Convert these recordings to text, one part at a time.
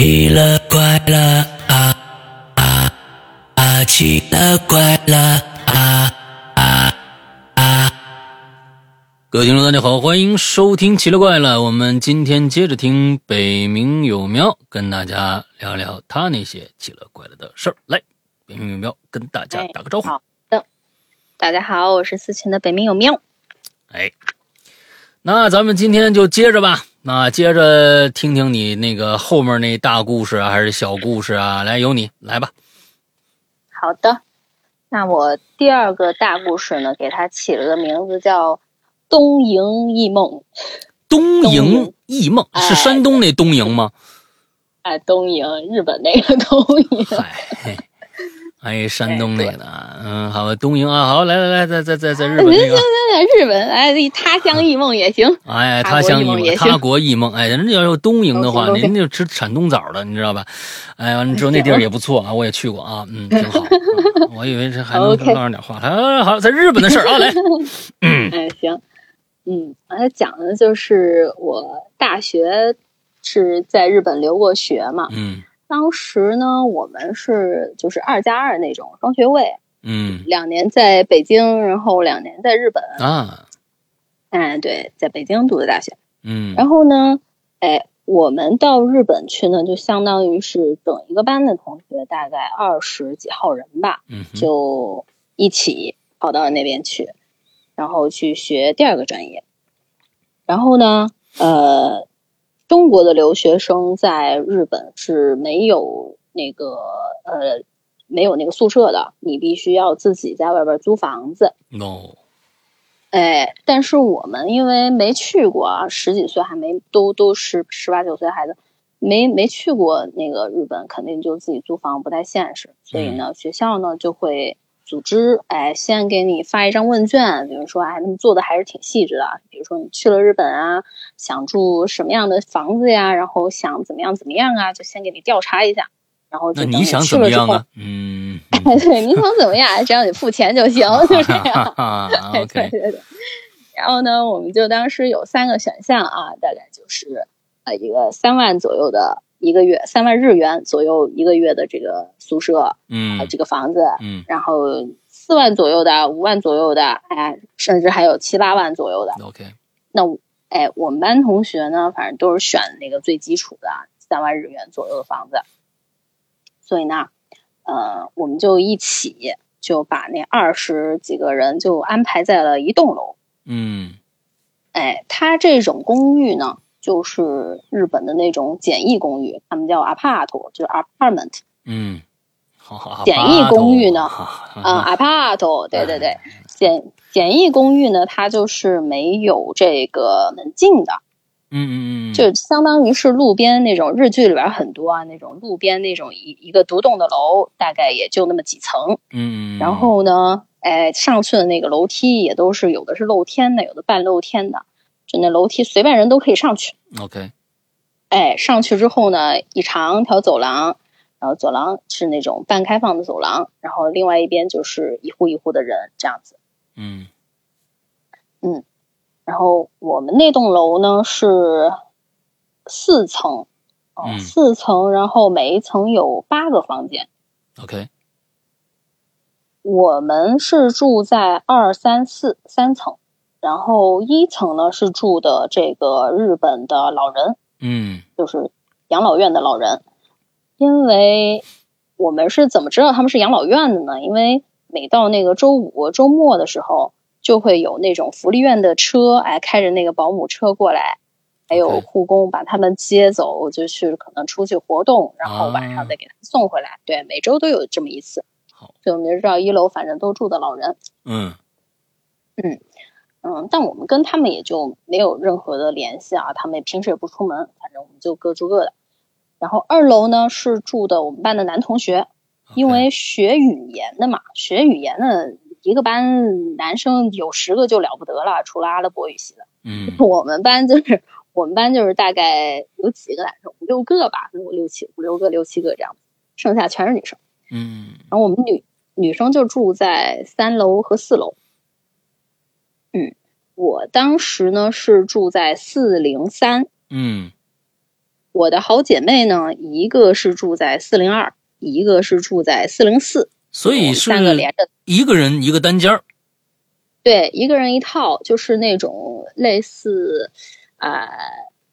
奇了怪了啊啊啊！奇了怪了啊啊啊！各位听众，大家好，欢迎收听《奇了怪了》。我们今天接着听北冥有喵，跟大家聊聊他那些奇了怪了的事儿。来，北冥有喵跟大家打个招呼。好的，大家好，我是思琴的北冥有喵。哎，那咱们今天就接着吧。那接着听听你那个后面那大故事啊，还是小故事啊？来，由你来吧。好的，那我第二个大故事呢，给它起了个名字叫《东瀛异梦》。东瀛瀛异梦是山东那东瀛吗？哎，东瀛，日本那个东瀛。嗨。哎，山东那个，嗯，好，东营啊，好，来来来，在在在在日本那个，日本，哎，他乡异梦也行，哎，他乡异梦，他国异梦，哎，人家要是东营的话，您就吃产冬枣的，你知道吧？哎，完了之后那地儿也不错啊，我也去过啊，嗯，挺好。我以为这还能唠上点话，哎，好，在日本的事儿啊，来，嗯，哎，行，嗯，我讲的就是我大学是在日本留过学嘛，嗯。当时呢，我们是就是二加二那种双学位，嗯，两年在北京，然后两年在日本啊，哎，对，在北京读的大学，嗯，然后呢，哎，我们到日本去呢，就相当于是整一个班的同学，大概二十几号人吧，嗯，就一起跑到那边去，然后去学第二个专业，然后呢，呃。中国的留学生在日本是没有那个呃没有那个宿舍的，你必须要自己在外边租房子。no，哎，但是我们因为没去过，十几岁还没都都十十八九岁孩子，没没去过那个日本，肯定就自己租房不太现实，所以呢，学校呢就会。组织哎，先给你发一张问卷，比如说哎，他们做的还是挺细致的。比如说你去了日本啊，想住什么样的房子呀？然后想怎么样怎么样啊？就先给你调查一下。然后那你想怎么样啊？嗯，对，你想怎么样？只要你付钱就行，就这样。对对对。然后呢，我们就当时有三个选项啊，大概就是呃一个三万左右的。一个月三万日元左右一个月的这个宿舍，嗯，这个房子，嗯，然后四万左右的，五万左右的，哎，甚至还有七八万左右的。OK，那哎，我们班同学呢，反正都是选那个最基础的三万日元左右的房子，所以呢，呃，我们就一起就把那二十几个人就安排在了一栋楼。嗯，哎，他这种公寓呢。就是日本的那种简易公寓，他们叫 apart，就是 apartment。嗯，好好。简易公寓呢，嗯，apart，对对对，简简易公寓呢，它就是没有这个门禁的。嗯嗯嗯。就相当于是路边那种日剧里边很多啊，那种路边那种一一个独栋的楼，大概也就那么几层。嗯。然后呢，哎，上去的那个楼梯也都是有的是露天的，有的半露天的。就那楼梯，随便人都可以上去。OK，哎，上去之后呢，一长条走廊，然后走廊是那种半开放的走廊，然后另外一边就是一户一户的人这样子。嗯嗯，然后我们那栋楼呢是四层，哦，四层，然后每一层有八个房间。OK，我们是住在二三四三层。然后一层呢是住的这个日本的老人，嗯，就是养老院的老人。因为我们是怎么知道他们是养老院的呢？因为每到那个周五、周末的时候，就会有那种福利院的车，哎，开着那个保姆车过来，还有护工把他们接走，就去可能出去活动，然后晚上再给他们送回来。对，每周都有这么一次。好，所以我们就知道一楼反正都住的老人。嗯嗯。嗯，但我们跟他们也就没有任何的联系啊，他们平时也不出门，反正我们就各住各的。然后二楼呢是住的我们班的男同学，因为学语言的嘛，学语言的一个班男生有十个就了不得了，除了阿拉伯语系的。嗯，我们班就是我们班就是大概有几个男生，五六个吧，五六七五六个六七个这样，剩下全是女生。嗯，然后我们女女生就住在三楼和四楼。嗯，我当时呢是住在四零三。嗯，我的好姐妹呢，一个是住在四零二，一个是住在四零四，所以是三个连着。一个人一个单间儿。对，一个人一套，就是那种类似，呃，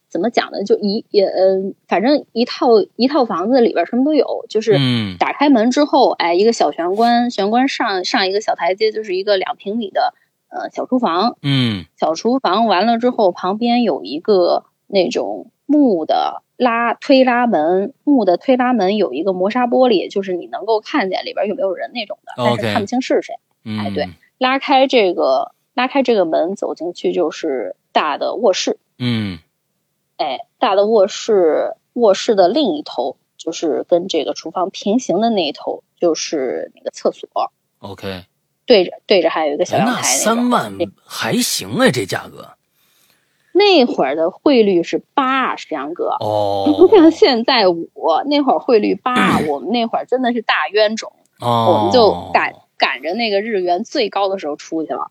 怎么讲呢？就一也呃，反正一套一套房子里边什么都有，就是嗯打开门之后，哎，一个小玄关，玄关上上一个小台阶，就是一个两平米的呃小厨房，嗯小厨房完了之后，旁边有一个那种木的拉推拉门，木的推拉门有一个磨砂玻璃，就是你能够看见里边有没有人那种的，但是看不清是谁。嗯，哎对拉开这个拉开这个门，走进去就是大的卧室。嗯哎，大的卧室，卧室的另一头就是跟这个厨房平行的那一头就是那个厕所，，OK。对着对着还有一个小哎那阳台三。万还行哎，这价格那会儿的汇率是八，石阳哥。哦不像现在五，那会儿汇率八，我们那会儿真的是大冤种，哦，我们就赶赶着那个日元最高的时候出去了。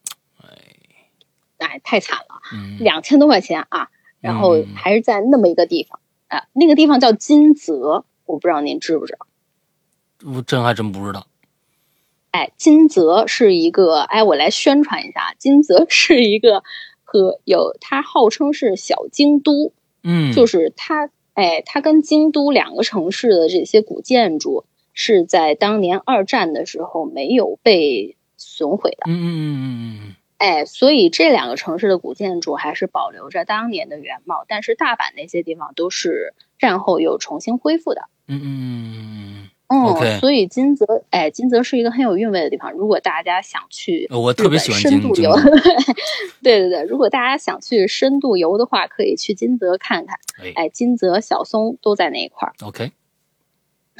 哎，太惨了，嗯两千多块钱啊！然后嗯还是在那么一个地方啊、那个地方叫金泽，我不知道您知不知道？我真还真不知道。哎，金泽是一个，哎，我来宣传一下，金泽是一个和有它号称是小京都，嗯，就是它，哎，它跟京都两个城市的这些古建筑是在当年二战的时候没有被损毁的，嗯嗯嗯嗯哎，所以这两个城市的古建筑还是保留着当年的原貌，但是大阪那些地方都是战后又重新恢复的。嗯嗯嗯嗯 OK 所以金泽，哎，金泽是一个很有韵味的地方。如果大家想去嗯，我特别喜欢深度游 对对对，如果大家想去深度游的话，可以去金泽看看。哎哎，金泽、小松都在那一块儿。，OK，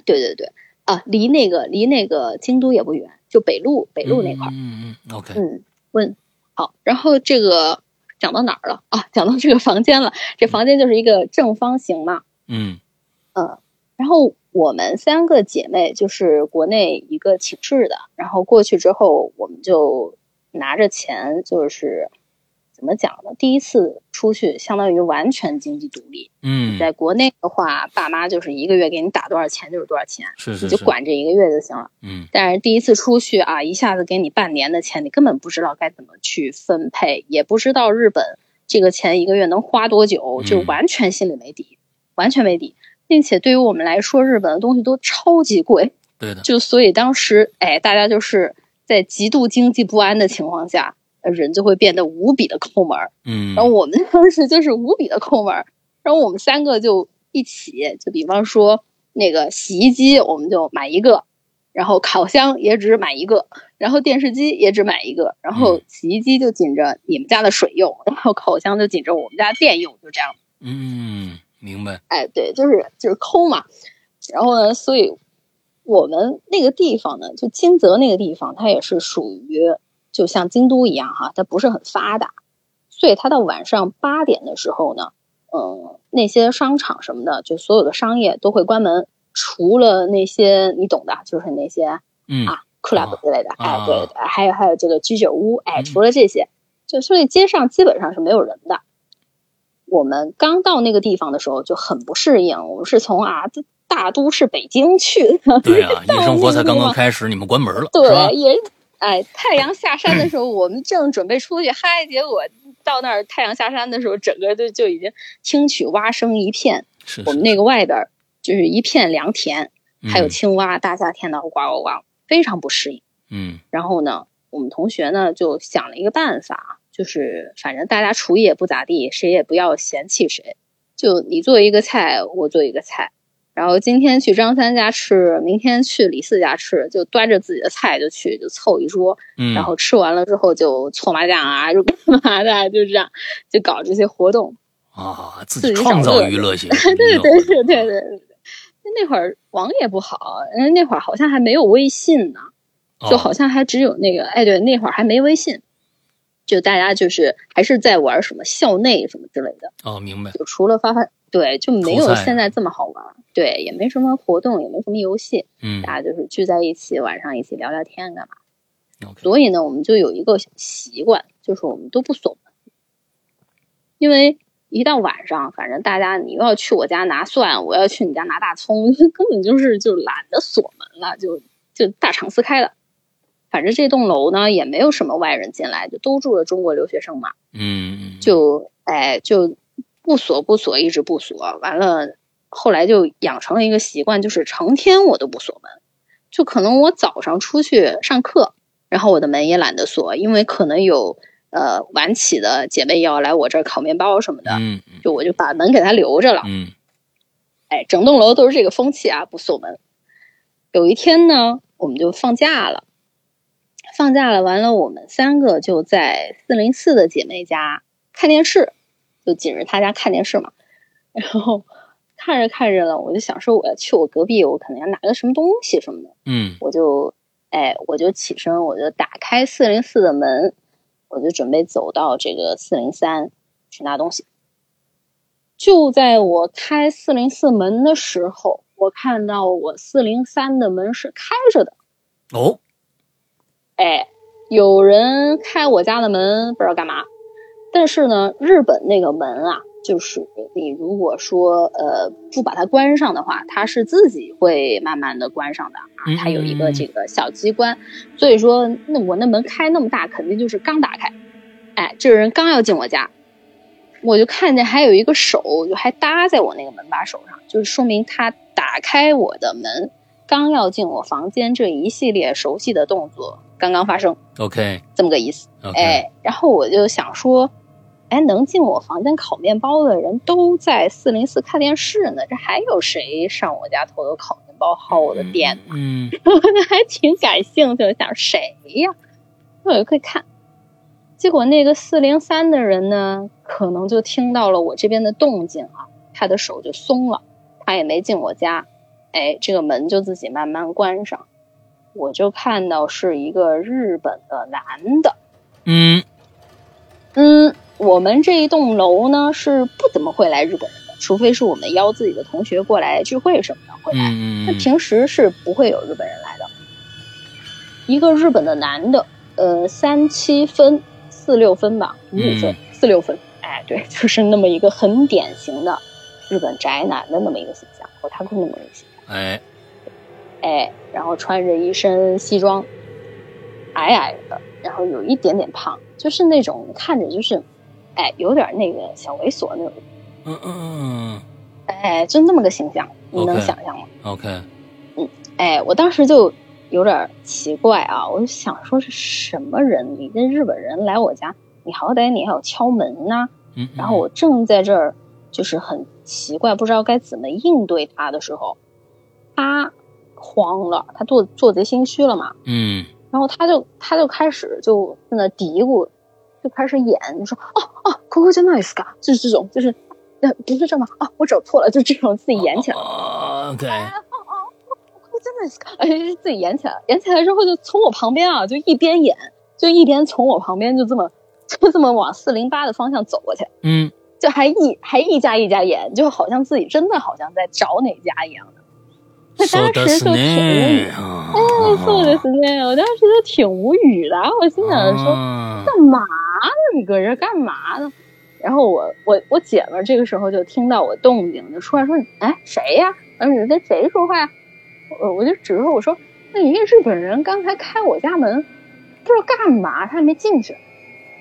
对对对，啊，离那个离那个京都也不远，就北路北路那块儿。嗯嗯嗯，OK，嗯，问好，然后这个讲到哪儿了啊？讲到这个房间了。这房间就是一个正方形嘛，嗯嗯，然后我们三个姐妹就是国内一个寝室的，然后过去之后，我们就拿着钱，就是怎么讲呢？第一次出去，相当于完全经济独立。嗯，在国内的话，爸妈就是一个月给你打多少钱就是多少钱，是是，你就管这一个月就行了。嗯但是第一次出去啊，一下子给你半年的钱，你根本不知道该怎么去分配，也不知道日本这个钱一个月能花多久，就嗯完全心里没底，完全没底。并且对于我们来说，日本的东西都超级贵，对的，就所以当时，哎，大家就是在极度经济不安的情况下，呃人就会变得无比的抠门儿。嗯，然后我们当时就是无比的抠门儿，然后我们三个就一起，就比方说那个洗衣机，我们就买一个，然后烤箱也只买一个，然后电视机也只买一个，然后嗯洗衣机就紧着你们家的水用，然后烤箱就紧着我们家电用，就这样。嗯，明白，哎，对，就是就是抠嘛。然后呢，所以我们那个地方呢，就金泽那个地方，它也是属于就像京都一样哈，它不是很发达，所以它到晚上八点的时候呢，嗯，那些商场什么的，就所有的商业都会关门，除了那些你懂的，就是那些嗯啊 club 之类的，哎，啊对还有还有这个居酒屋，哎，嗯除了这些，就所以街上基本上是没有人的。我们刚到那个地方的时候就很不适应，我们是从啊这大都市北京去的，对啊，夜生活才刚刚开始，你们关门了，对，？也哎，太阳下山的时候，我们正准备出去嗨，结果到那儿太阳下山的时候，整个就就已经听取蛙声一片。是，我们那个外边就是一片良田，还有嗯青蛙，大夏天的呱呱呱，非常不适应。嗯然后呢，我们同学呢就想了一个办法，就是反正大家厨艺也不咋地，谁也不要嫌弃谁，就你做一个菜，我做一个菜。然后今天去张三家吃，明天去李四家吃，就端着自己的菜就去，就凑一桌，嗯，然后吃完了之后就搓麻将啊，就干嘛的，就这样，就搞这些活动。啊，自自己己创造娱乐性，对对对对对。那会儿网也不好，嗯，那会儿好像还没有微信呢。哦就好像还只有那个，哎，对，那会儿还没微信，就大家就是还是在玩什么校内什么之类的，哦，明白，就除了发发，对，就没有现在这么好玩，对，也没什么活动，也没什么游戏，嗯。大家就是聚在一起，晚上一起聊聊天干嘛。所以呢，我们就有一个习惯，就是我们都不锁门，因为一到晚上，反正大家你又要去我家拿蒜，我要去你家拿大葱，根本就是就懒得锁门了，就就大敞四开了。反正这栋楼呢也没有什么外人进来，就都住了中国留学生嘛，嗯，就哎就不锁不锁，一直不锁。完了后来就养成了一个习惯，就是成天我都不锁门，就可能我早上出去上课，然后我的门也懒得锁，因为可能有呃晚起的姐妹要来我这儿烤面包什么的，嗯就我就把门给她留着了。嗯哎，整栋楼都是这个风气啊，不锁门。有一天呢，我们就放假了，放假了，完了，我们三个就在四零四的姐妹家看电视，就紧着她家看电视嘛。然后看着看着了，我就想说我要去我隔壁，我可能要拿个什么东西什么的，嗯我就哎，我就起身，我就打开四零四的门，我就准备走到这个四零三去拿东西。就在我开四零四门的时候，我看到我四零三的门是开着的。哦，哎，有人开我家的门，不知道干嘛。但是呢，日本那个门啊，就是你如果说呃不把它关上的话，它是自己会慢慢的关上的嗯啊。它有一个这个小机关，所以说那我那门开那么大，肯定就是刚打开。哎，这个人刚要进我家，我就看见还有一个手就还搭在我那个门把手上，就是说明他打开我的门，刚要进我房间，这一系列熟悉的动作刚刚发生，，OK 这么个意思。哎，然后我就想说，哎，能进我房间烤面包的人都在四零四看电视呢，这还有谁上我家偷偷烤面包薅我的电？嗯我 还挺感兴趣的，想谁呀？我就可以看。结果那个四零三的人呢，可能就听到了我这边的动静啊，他的手就松了，他也没进我家，哎，这个门就自己慢慢关上。我就看到是一个日本的男的，嗯嗯，我们这一栋楼呢是不怎么会来日本人的，除非是我们邀自己的同学过来聚会什么的会来。那平时是不会有日本人来的。一个日本的男的，呃，三七分、四六分吧，五五分、嗯四六分，哎，对，就是那么一个很典型的日本宅男的那么一个形象，或他会那么一个形象，哎哎，然后穿着一身西装，矮矮的，然后有一点点胖，就是那种看着就是，哎，有点那个小猥琐那种，嗯嗯嗯哎，就那么个形象，你能想象吗？OK 嗯哎，我当时就有点奇怪啊，我就想说是什么人？你这日本人来我家，你好歹你还有敲门呐、嗯，然后我正在这儿就是很奇怪，不知道该怎么应对他的时候，他慌了，他做做贼心虚了嘛，嗯然后他就他就开始就在那嘀咕，就开始演，就说哦哦，ここじゃないですか，就是这种，就是呃不是这吗？啊，我找错了，就这种自己演起来。哦 OK 真的是，哎，自己演起来，演起来之后就从我旁边啊，就一边演，就一边从我旁边就这么就这么往四零八的方向走过去，嗯就还一还一家一家演，就好像自己真的好像在找哪家一样的。 那そうです当时就挺无语，ね。哎，そうですね，我当时就挺无语的，我心想说啊干嘛呢？你搁这干嘛呢？然后我我我姐们儿这个时候就听到我动静，就出来说：“哎，谁呀？嗯，你跟谁说话呀？”我我就指着我说：“那一个日本人刚才开我家门，不知道干嘛，他还没进去。”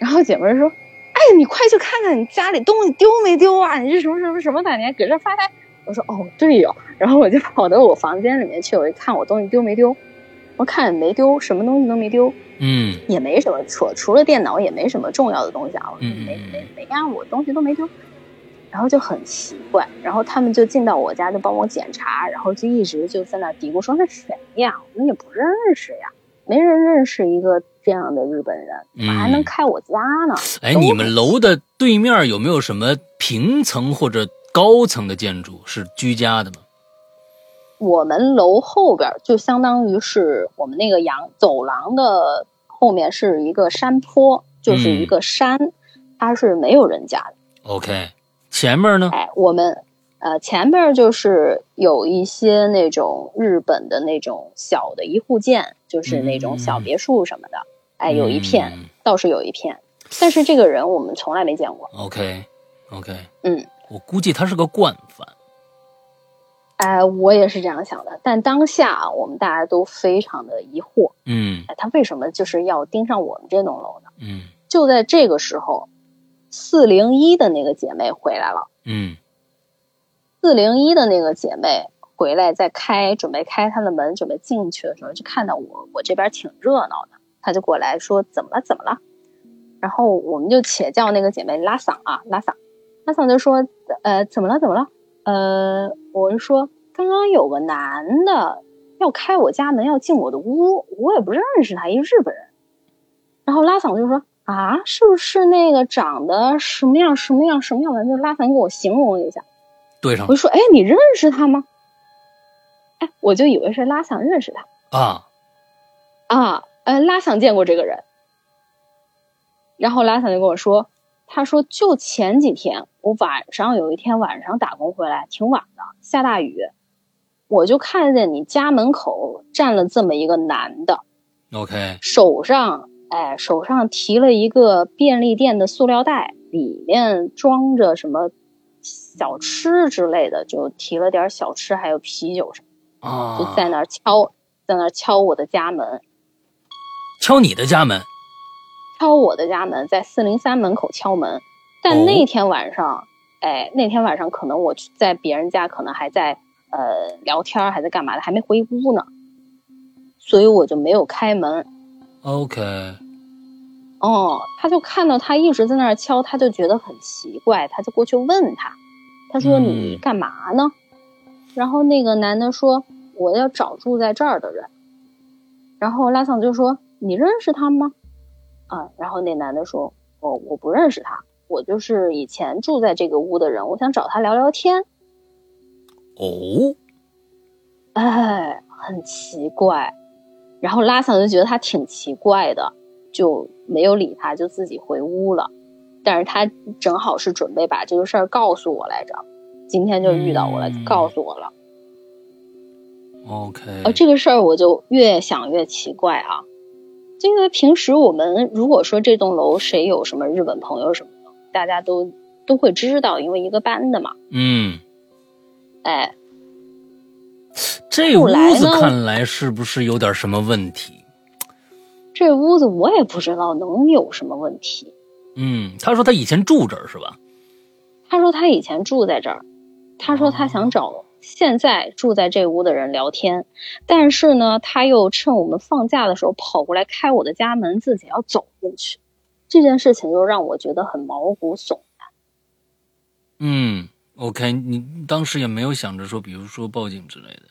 然后姐们儿说：“哎，你快去看看你家里东西丢没丢啊？你这什么什么什么的，你还搁这发呆？” 我说：“哦，对哟。”然后我就跑到我房间里面去，我一看我东西丢没丢，我看没丢，什么东西都没丢。嗯也没什么，除除了电脑也没什么重要的东西啊，我嗯嗯没嗯没没干，我东西都没丢，然后就很奇怪，然后他们就进到我家就帮我检查，然后就一直就在那嘀咕说那谁呀，我们也不认识呀，没人认识一个这样的日本人，怎么还能嗯开我家呢？哎，都你们楼的对面有没有什么平层或者高层的建筑是居家的吗？我们楼后边就相当于是我们那个阳走廊的后面是一个山坡，就是一个山，它是没有人家的。OK，前面呢？哎，我们呃前面就是有一些那种日本的那种小的一户建，就是那种小别墅什么的，哎，有一片嗯倒是有一片，但是这个人我们从来没见过。OK，OK，嗯，我估计他是个惯犯。哎，我也是这样想的。但当下我们大家都非常的疑惑，嗯哎，他为什么就是要盯上我们这栋楼呢？嗯就在这个时候，四零一的那个姐妹回来了。嗯四零一的那个姐妹回来，在开准备开她的门，准备进去的时候，就看到我我这边挺热闹的，她就过来说怎么了怎么了，然后我们就且叫那个姐妹拉嗓啊拉嗓，拉嗓就说呃怎么了怎么了，呃我是说刚刚有个男的要开我家门要进我的屋，我也不认识他，一日本人，然后拉嗓就说啊是不是那个长得什么样什么样什么样的，就拉嗓给我形容了一下。对上我就说：“哎，你认识他吗？”哎，我就以为是拉桑认识他啊，啊，呃，拉桑见过这个人。然后拉桑就跟我说：“他说就前几天，我晚上有一天晚上打工回来，挺晚的，下大雨，我就看见你家门口站了这么一个男的，OK，手上哎手上提了一个便利店的塑料袋，里面装着什么小吃之类的，就提了点小吃，还有啤酒什么，啊，就在那儿敲，在那儿敲我的家门，敲你的家门。敲我的家门，在四零三门口敲门。哦但那天晚上，哎，那天晚上可能我去在别人家，可能还在呃聊天，还在干嘛的，还没回屋呢，所以我就没有开门。OK，哦，他就看到他一直在那儿敲，他就觉得很奇怪，他就过去问他，他说：“嗯你干嘛呢？”然后那个男的说：“我要找住在这儿的人。”然后拉桑就说：“你认识他吗？”啊，然后那男的说：“哦，我不认识他，我就是以前住在这个屋的人，我想找他聊聊天。哦，”哎，很奇怪。然后拉桑就觉得他挺奇怪的，就没有理他，就自己回屋了。但是他正好是准备把这个事儿告诉我来着，今天就遇到我了，嗯就告诉我了。OK，呃，这个事儿我就越想越奇怪啊。因为平时我们如果说这栋楼谁有什么日本朋友什么的，大家都都会知道，因为一个班的嘛。嗯，哎，这屋子看来是不是有点什么问题？这屋子我也不知道能有什么问题。嗯，他说他以前住这儿是吧？他说他以前住在这儿，他说他想找现在住在这屋的人聊天，但是呢，他又趁我们放假的时候跑过来开我的家门，自己要走进去。这件事情就让我觉得很毛骨悚然。嗯，OK，你当时也没有想着说，比如说报警之类的。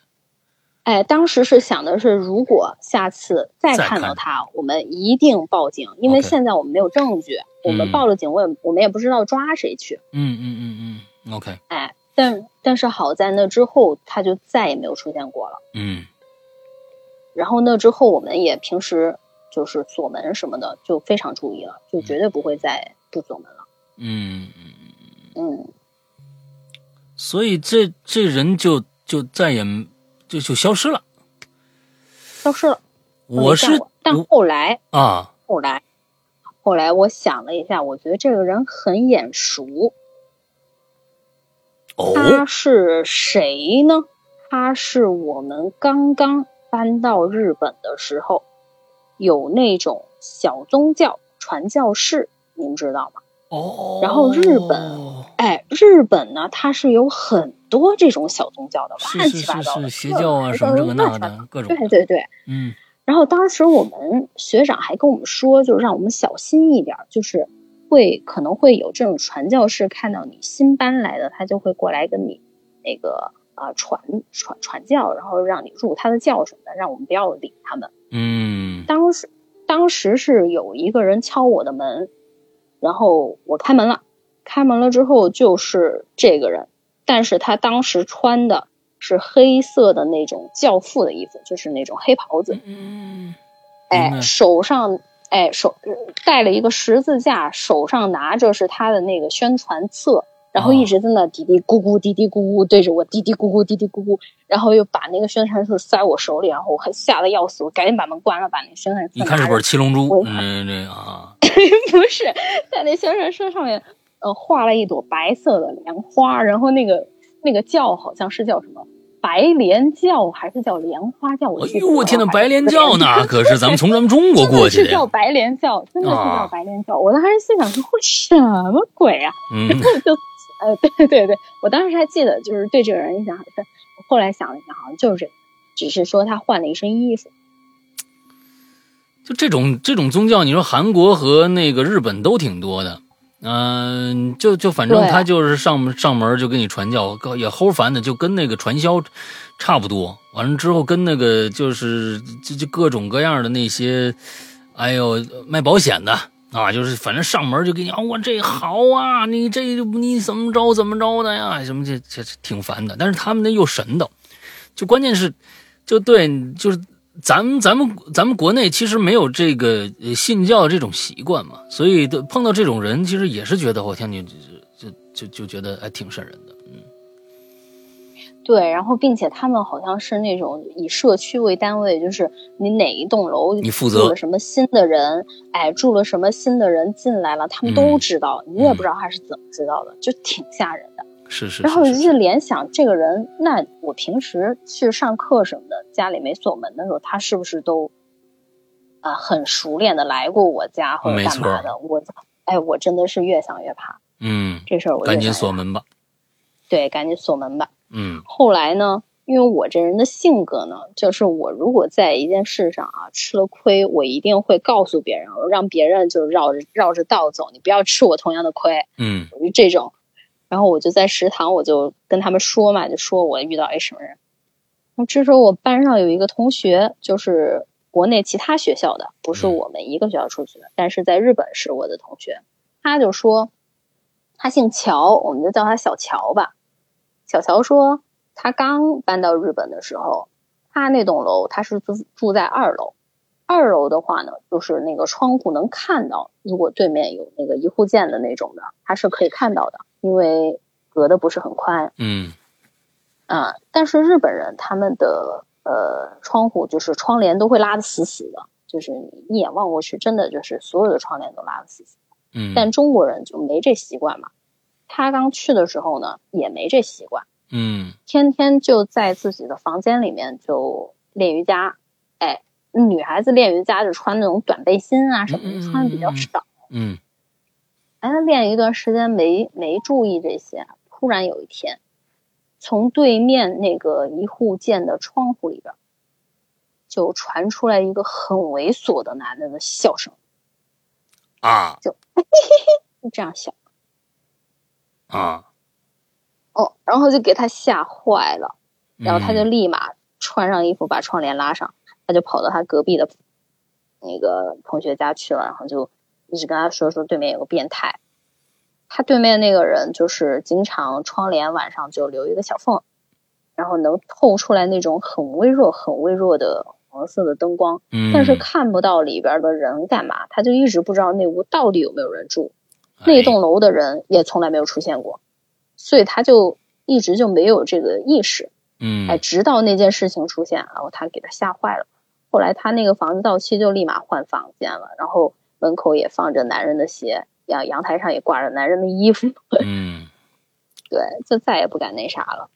哎，当时是想的是，如果下次再再看看到他，我们一定报警，因为现在我们没有证据，我们嗯报了警，我也我们也不知道抓谁去。嗯嗯嗯嗯，OK，哎，但但是好在那之后他就再也没有出现过了。嗯然后那之后，我们也平时就是锁门什么的就非常注意了，就绝对不会再不锁门了。嗯嗯，嗯，所以这这人就就再也就就消失了。消失了。我是但后来啊，后来后来我想了一下，我觉得这个人很眼熟。哦，他是谁呢？他是我们刚刚搬到日本的时候，有那种小宗教传教士，您知道吗？哦，然后日本哎，日本呢，它是有很多这种小宗教的，乱七八糟的，是邪教啊，什么这个那的，各种。对对对。嗯然后当时我们学长还跟我们说，就是让我们小心一点，就是会可能会有这种传教士看到你新搬来的，他就会过来跟你那个啊、呃传传传教，然后让你入他的教什么的，让我们不要理他们。嗯。当时当时是有一个人敲我的门，然后我开门了，开门了之后就是这个人，但是他当时穿的是黑色的那种教父的衣服，就是那种黑袍子，嗯，哎，手上哎手带了一个十字架，手上拿着是他的那个宣传册。然后一直在那嘀嘀咕咕、嘀嘀咕咕对着我嘀嘀咕咕、嘀嘀咕咕，然后又把那个宣传册塞我手里，然后我还吓得要死，我赶紧把门关了，把那宣传册你看是拿着本《七龙珠我》，嗯，这啊，不是在那宣传册上面，呃画了一朵白色的莲花，然后那个那个叫好像是叫什么白莲教还是叫莲花教？我哎呦，我天呐，白莲教呢？可是咱们从咱们中国过去的，是叫白莲教，真的是叫白莲教。我当时心想说，什么鬼啊？嗯，就呃，对对对，我当时还记得，就是对这个人印象很深。后来想了想，好像就是这个，只是说他换了一身衣服。就这种这种宗教，你说韩国和那个日本都挺多的，嗯，就就反正他就是上上门就给你传教，也齁烦的，就跟那个传销差不多。完了之后跟那个就是就就各种各样的那些，哎呦卖保险的啊，就是反正上门就给你啊，我这好啊，你这你怎么着怎么着的呀，什么这这挺烦的。但是他们那又神的，就关键是就对就是。咱们咱们咱们国内其实没有这个信教这种习惯嘛，所以碰到这种人，其实也是觉得我天，你就就就就觉得还挺瘆人的，嗯。对，然后并且他们好像是那种以社区为单位，就是你哪一栋楼你负责住了什么新的人，哎，住了什么新的人进来了，他们都知道，你也不知道他是怎么知道的，就挺吓人的。是是，然后就联想这个人，那我平时去上课什么的，家里没锁门的时候，他是不是都啊很熟练的来过我家或者干嘛的？我哎，我真的是越想越怕。嗯，这事儿我赶紧锁门吧。对，赶紧锁门吧。嗯。后来呢，因为我这人的性格呢，就是我如果在一件事上啊吃了亏，我一定会告诉别人，让别人就是绕着绕着道走，你不要吃我同样的亏。嗯，属于这种。然后我就在食堂，我就跟他们说嘛，就说我遇到一什么人。那这时候我班上有一个同学，就是国内其他学校的，不是我们一个学校出去的，但是在日本是我的同学。他就说，他姓乔，我们就叫他小乔吧。小乔说，他刚搬到日本的时候，他那栋楼他是住住在二楼，二楼的话呢，就是那个窗户能看到，如果对面有那个一户建的那种的，他是可以看到的。因为隔的不是很宽，嗯，啊，但是日本人他们的呃窗户就是窗帘都会拉的死死的，就是你一眼望过去，真的就是所有的窗帘都拉的死死的，嗯，但中国人就没这习惯嘛。他刚去的时候呢，也没这习惯，嗯，天天就在自己的房间里面就练瑜伽，哎，女孩子练瑜伽就穿那种短背心啊什么的，穿的比较少，嗯。哎，练一段时间没没注意这些，突然有一天，从对面那个一户建的窗户里边，就传出来一个很猥琐的男的的笑声，啊，就嘿嘿嘿这样笑，啊，哦，然后就给他吓坏了，然后他就立马穿上衣服把窗帘拉上，他就跑到他隔壁的那个同学家去了，然后就。一直跟他说说对面有个变态，他对面那个人就是经常窗帘晚上就留一个小缝，然后能透出来那种很微弱、很微弱的黄色的灯光，但是看不到里边的人干嘛，他就一直不知道那屋到底有没有人住，那栋楼的人也从来没有出现过，所以他就一直就没有这个意识，嗯，哎，直到那件事情出现，然后他给他吓坏了，后来他那个房子到期就立马换房间了，然后。门口也放着男人的鞋，阳阳台上也挂着男人的衣服。嗯，对，就再也不敢那啥了。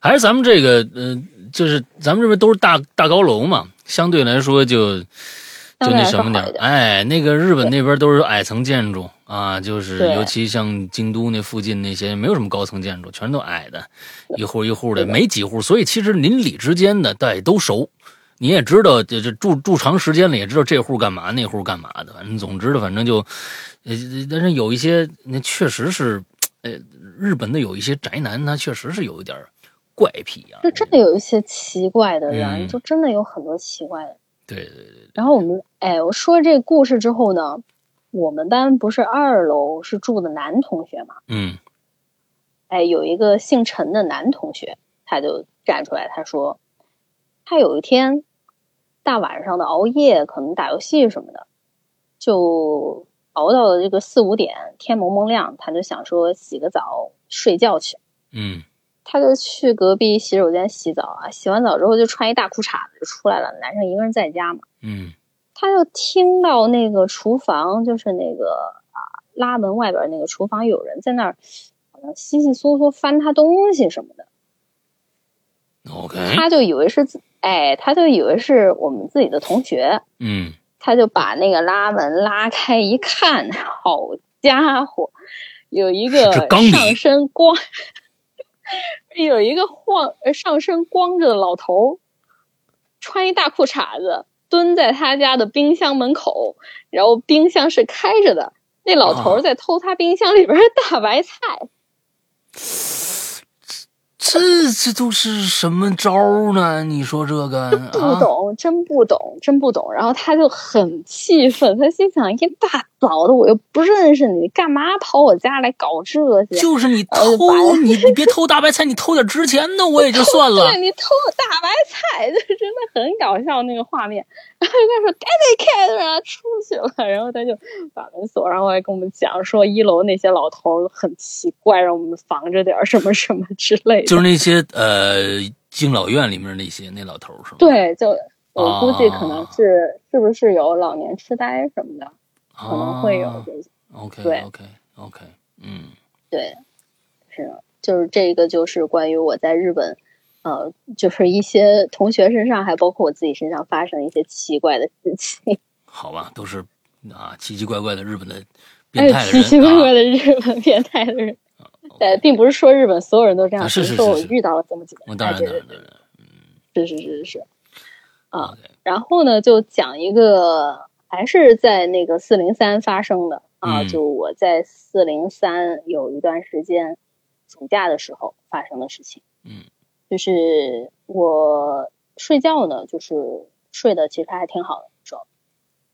还是咱们这个，呃，就是咱们这边都是大大高楼嘛，相对来说就就那什么点哎，那个日本那边都是矮层建筑啊，就是尤其像京都那附近那些没有什么高层建筑，全都矮的，一户一户的，没几户，所以其实邻里之间的大家都熟。你也知道，这这住住长时间了，也知道这户干嘛，那户干嘛的。反正总之的，反正就，呃，但是有一些，那确实是，呃，日本的有一些宅男，他确实是有一点怪癖啊。就真的有一些奇怪的人，就真的有很多奇怪的。对对对。然后我们，哎，我说这故事之后呢，我们班不是二楼是住的男同学嘛？嗯。哎，有一个姓陈的男同学，他就站出来，他说。他有一天大晚上的熬夜，可能打游戏什么的，就熬到了这个四五点，天蒙蒙亮，他就想说洗个澡睡觉去。嗯，他就去隔壁洗手间洗澡啊，洗完澡之后就穿一大裤衩子就出来了。男生一个人在家嘛。嗯，他就听到那个厨房就是那个啊拉门外边那个厨房有人在那儿，好像稀稀嗦嗦翻他东西什么的。OK，他就以为是自，哎，他就以为是我们自己的同学，嗯，他就把那个拉门拉开一看，好家伙，有一个上身光，有一个晃呃上身光着的老头儿，穿一大裤衩子，蹲在他家的冰箱门口，然后冰箱是开着的，那老头在偷他冰箱里边的大白菜。这这都是什么招呢？你说这个不啊？懂，真不懂，真不懂。然后他就很气愤，他心想：一大早的，我又不认识你，干嘛跑我家来搞这些？就是你偷把你你别偷大白菜，你偷点值钱的我也就算了对。你偷我大白菜，就真的很搞笑那个画面。然后他说：“赶紧开门啊，出去了。”然后他就把门锁，上后还跟我们讲说一楼那些老头儿很奇怪，让我们防着点儿什么什么之类的。就是那些呃敬老院里面那些那老头儿是吗？对，就我估计可能啊是、是不是有老年痴呆什么的，可可能会有这些。OK 对 OK OK，嗯对，是的，就是这个，就是关于我在日本，呃，就是一些同学身上，还包括我自己身上发生一些奇怪的事情，好吧，都是啊奇奇怪怪的日本的 变态奇奇怪怪的日本变态的人。啊。对，并不是说日本所有人都这样，啊是只说我是是是遇到了这么几个人。我当然当然当然，是是是是是。啊然后呢，就讲一个还是在那个四零三发生的啊，嗯就我在四零三有一段时间暑假的时候发生的事情。嗯，就是我睡觉呢，就是睡的其实还挺好的时候。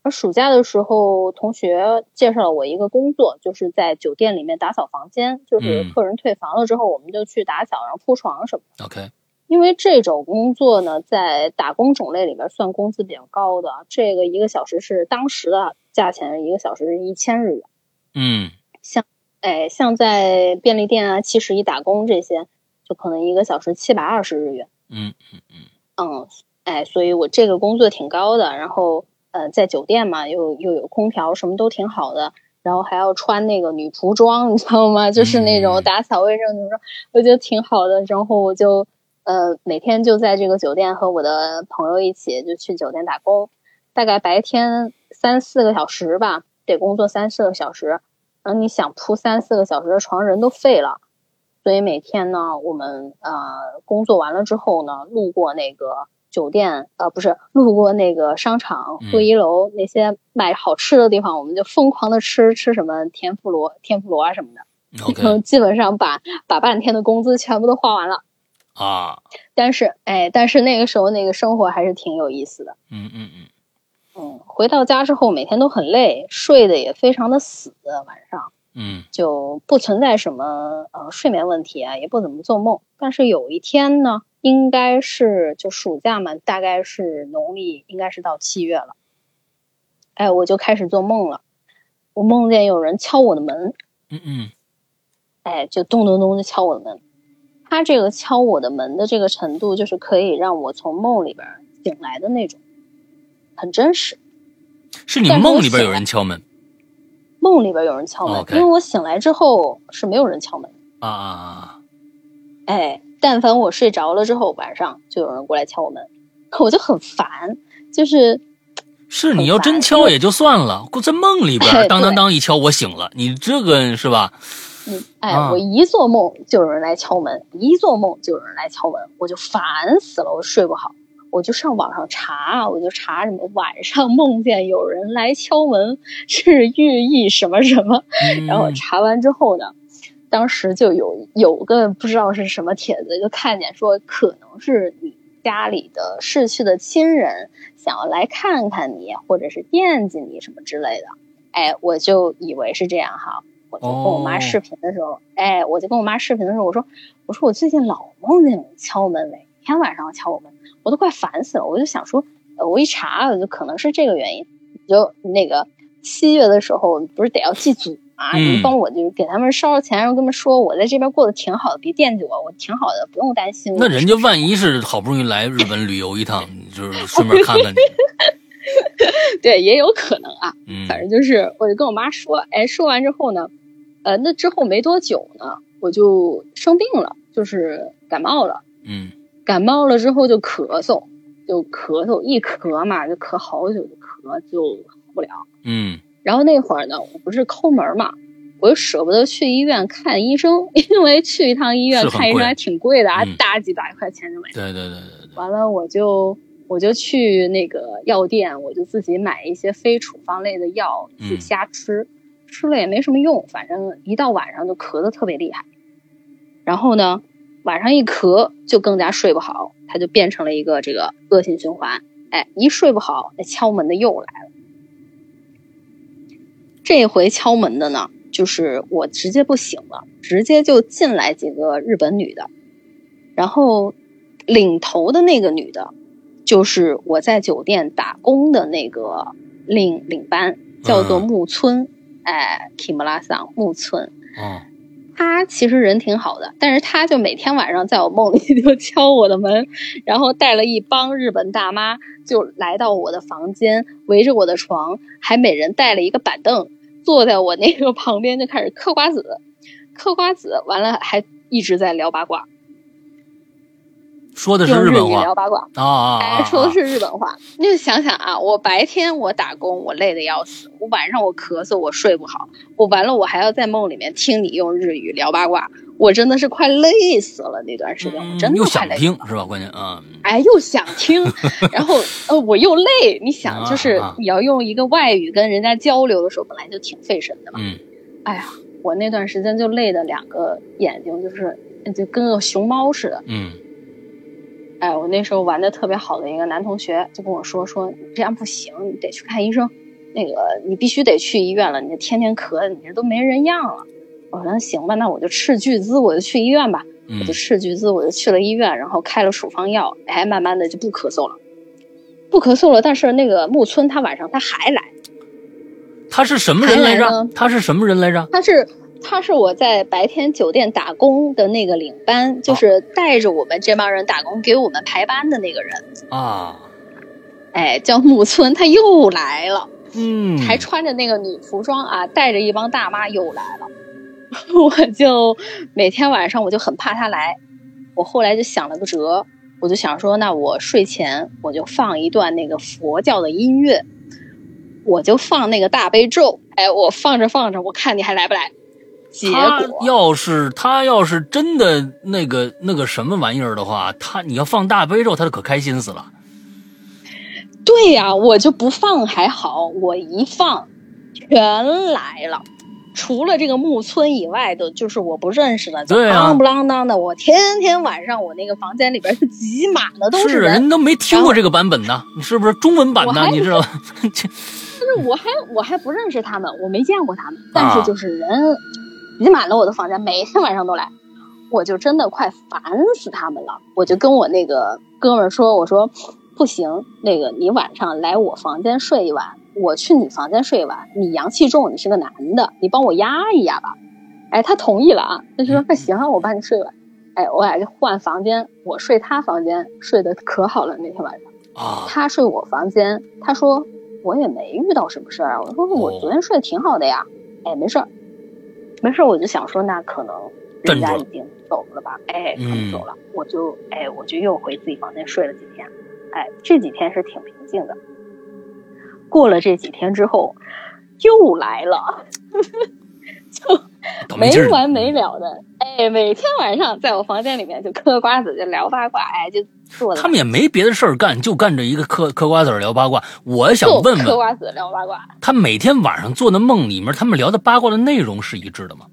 而暑假的时候，同学介绍了我一个工作，就是在酒店里面打扫房间，就是嗯客人退房了之后，我们就去打扫，然后铺床什么的。OK，因为这种工作呢，在打工种类里边算工资比较高的，这个一个小时是当时的价钱，一个小时是一千日元。嗯像哎，像在便利店啊、七十一打工这些，就可能一个小时七百二十日元。嗯嗯嗯嗯，哎，所以我这个工作挺高的，然后呃，在酒店嘛，又又有空调，什么都挺好的，然后还要穿那个女仆装，你知道吗？就是那嗯种打扫卫生女仆装，我觉得挺好的。然后我就呃每天就在这个酒店和我的朋友一起就去酒店打工，大概白天三四个小时吧，得工作三四个小时，然后你想铺三四个小时的床，人都废了。所以每天呢，我们呃工作完了之后呢，路过那个酒店，呃不是路过那个商场嗯会议楼、那些卖好吃的地方，我们就疯狂的吃吃什么天妇罗、天妇罗啊什么的，然后，OK 基本上把把半天的工资全部都花完了。啊，但是哎，但是那个时候那个生活还是挺有意思的。嗯嗯嗯嗯，回到家之后每天都很累，睡得也非常的死，晚上。嗯就不存在什么呃睡眠问题啊，也不怎么做梦。但是有一天呢，应该是就暑假嘛，大概是农历应该是到七月了，哎，我就开始做梦了。我梦见有人敲我的门，嗯嗯哎，就咚咚咚的敲我的门。他这个敲我的门的这个程度，就是可以让我从梦里边醒来的那种，很真实。是你梦里边有人敲门梦里边有人敲门因为我醒来之后是没有人敲门。啊啊啊！哎，但凡我睡着了之后，晚上就有人过来敲我门，我就很烦，就是是你要真敲也就算了，在梦里边哎当当当一敲，我醒了，你这个是吧？嗯，哎，啊。我一做梦就有人来敲门，一做梦就有人来敲门，我就烦死了，我睡不好，我就上网上查，我就查什么晚上梦见有人来敲门是寓意什么什么，然后嗯查完之后呢，当时就有有个不知道是什么帖子，就看见说可能是你家里的逝去的亲人想要来看看你，或者是惦记你什么之类的。哎，我就以为是这样哈，我就跟我妈哦视频的时候，哎，我就跟我妈视频的时候，我说我说我最近老梦见有人敲门，每天晚上敲我门，我都快烦死了。我就想说，呃我一查，我就可能是这个原因。就那个七月的时候，不是得要祭祖嘛？嗯你帮我就给他们烧烧钱，然后跟他们说我在这边过得挺好的，别惦记我，我挺好的，不用担心。那人家万一是好不容易来日本旅游一趟，就是 顺便看看你，对，也有可能啊。嗯反正就是，我就跟我妈说，哎，说完之后呢，呃，那之后没多久呢，我就生病了，就是感冒了。嗯感冒了之后就咳嗽，就咳嗽，一咳嘛就咳好久，就咳就好不了。嗯然后那会儿呢，我不是抠门嘛，我又舍不得去医院看医生，因为去一趟医院看医生还挺贵的大几百块钱就买。对对对对对，完了，我就我就去那个药店，我就自己买一些非处方类的药，自己嗯瞎吃，吃了也没什么用，反正一到晚上就咳得特别厉害。然后呢，晚上一咳就更加睡不好，他就变成了一个这个恶性循环。哎，一睡不好，那敲门的又来了。这回敲门的呢，就是我直接不醒了，直接就进来几个日本女的，然后领头的那个女的，就是我在酒店打工的那个领领班，叫做嗯木村，哎，Kimura 桑木村。哦他其实人挺好的，但是他就每天晚上在我梦里 就敲我的门，然后带了一帮日本大妈就来到我的房间，围着我的床，还每人带了一个板凳，坐在我那个 旁边就开始嗑瓜子，嗑瓜子完了还一直在聊八卦，说的是日本话聊八卦。啊啊啊！哎，说的是日本话。你就想想啊，我白天我打工，我累得要死；我晚上我咳嗽，我睡不好。我完了，我还要在梦里面听你用日语聊八卦，我真的是快累死了。那段时间，我真的又想。听是吧？关键啊，哎，又想听，然后呃，我又累。你想，就是你要用一个外语跟人家交流的时候，本来就挺费神的嘛。嗯哎呀，我那段时间就累的两个眼睛就是就跟个熊猫似的。嗯哎，我那时候玩的特别好的一个男同学就跟我说说你这样不行，你得去看医生，那个你必须得去医院了，你这天天咳，你这都没人样了。我说那行吧，那我就斥巨资，我就去医院吧。我嗯就斥巨资，我就去了医院，然后开了处方药，哎，慢慢的就不咳嗽了，不咳嗽了。但是那个木村他晚上他还来，他是什么人来着来？他是什么人来着？他是他是我在白天酒店打工的那个领班，就是带着我们这帮人打工，给我们排班的那个人。啊，哎，叫木村，他又来了，嗯，还穿着那个女服装啊，带着一帮大妈又来了。我就每天晚上我就很怕他来，我后来就想了个辙，我就想说，那我睡前我就放一段那个佛教的音乐，我就放那个大悲咒，哎，我放着放着，我看你还来不来。结他果要是他要是真的那个那个什么玩意儿的话，他你要放大悲咒，他就可开心死了。对呀、我就不放还好，我一放，全来了。除了这个木村以外的，就是我不认识的，就啷不啷当的。我天天晚上我那个房间里边是挤满了都是啊，人，人都没听过这个版本呢，你是不是中文版呢？你知道吧？这但是我还我还不认识他们，我没见过他们，啊但是就是人挤满了我的房间，每天晚上都来，我就真的快烦死他们了。我就跟我那个哥们儿说，我说不行，那个你晚上来我房间睡一晚，我去你房间睡一晚，你阳气重，你是个男的，你帮我压一压吧。哎，他同意了啊，他就说那行啊，我帮你睡一晚。哎，我俩就换房间，我睡他房间，睡得可好了那天晚上。啊，他睡我房间，他说我也没遇到什么事儿啊。我说我昨天睡得挺好的呀，哎，没事儿，没事。我就想说，那可能人家已经走了吧？哎，他们走了，我就哎，我就又回自己房间睡了几天。哎，这几天是挺平静的。过了这几天之后，又来了，就没完没了的。哎，每天晚上在我房间里面就嗑瓜子，就聊八卦，哎，就坐他们也没别的事儿干，就干这一个嗑嗑瓜子儿聊八卦。我想问问，嗑瓜子聊八卦。他每天晚上做的梦里面，他们聊的八卦的内容是一致的吗？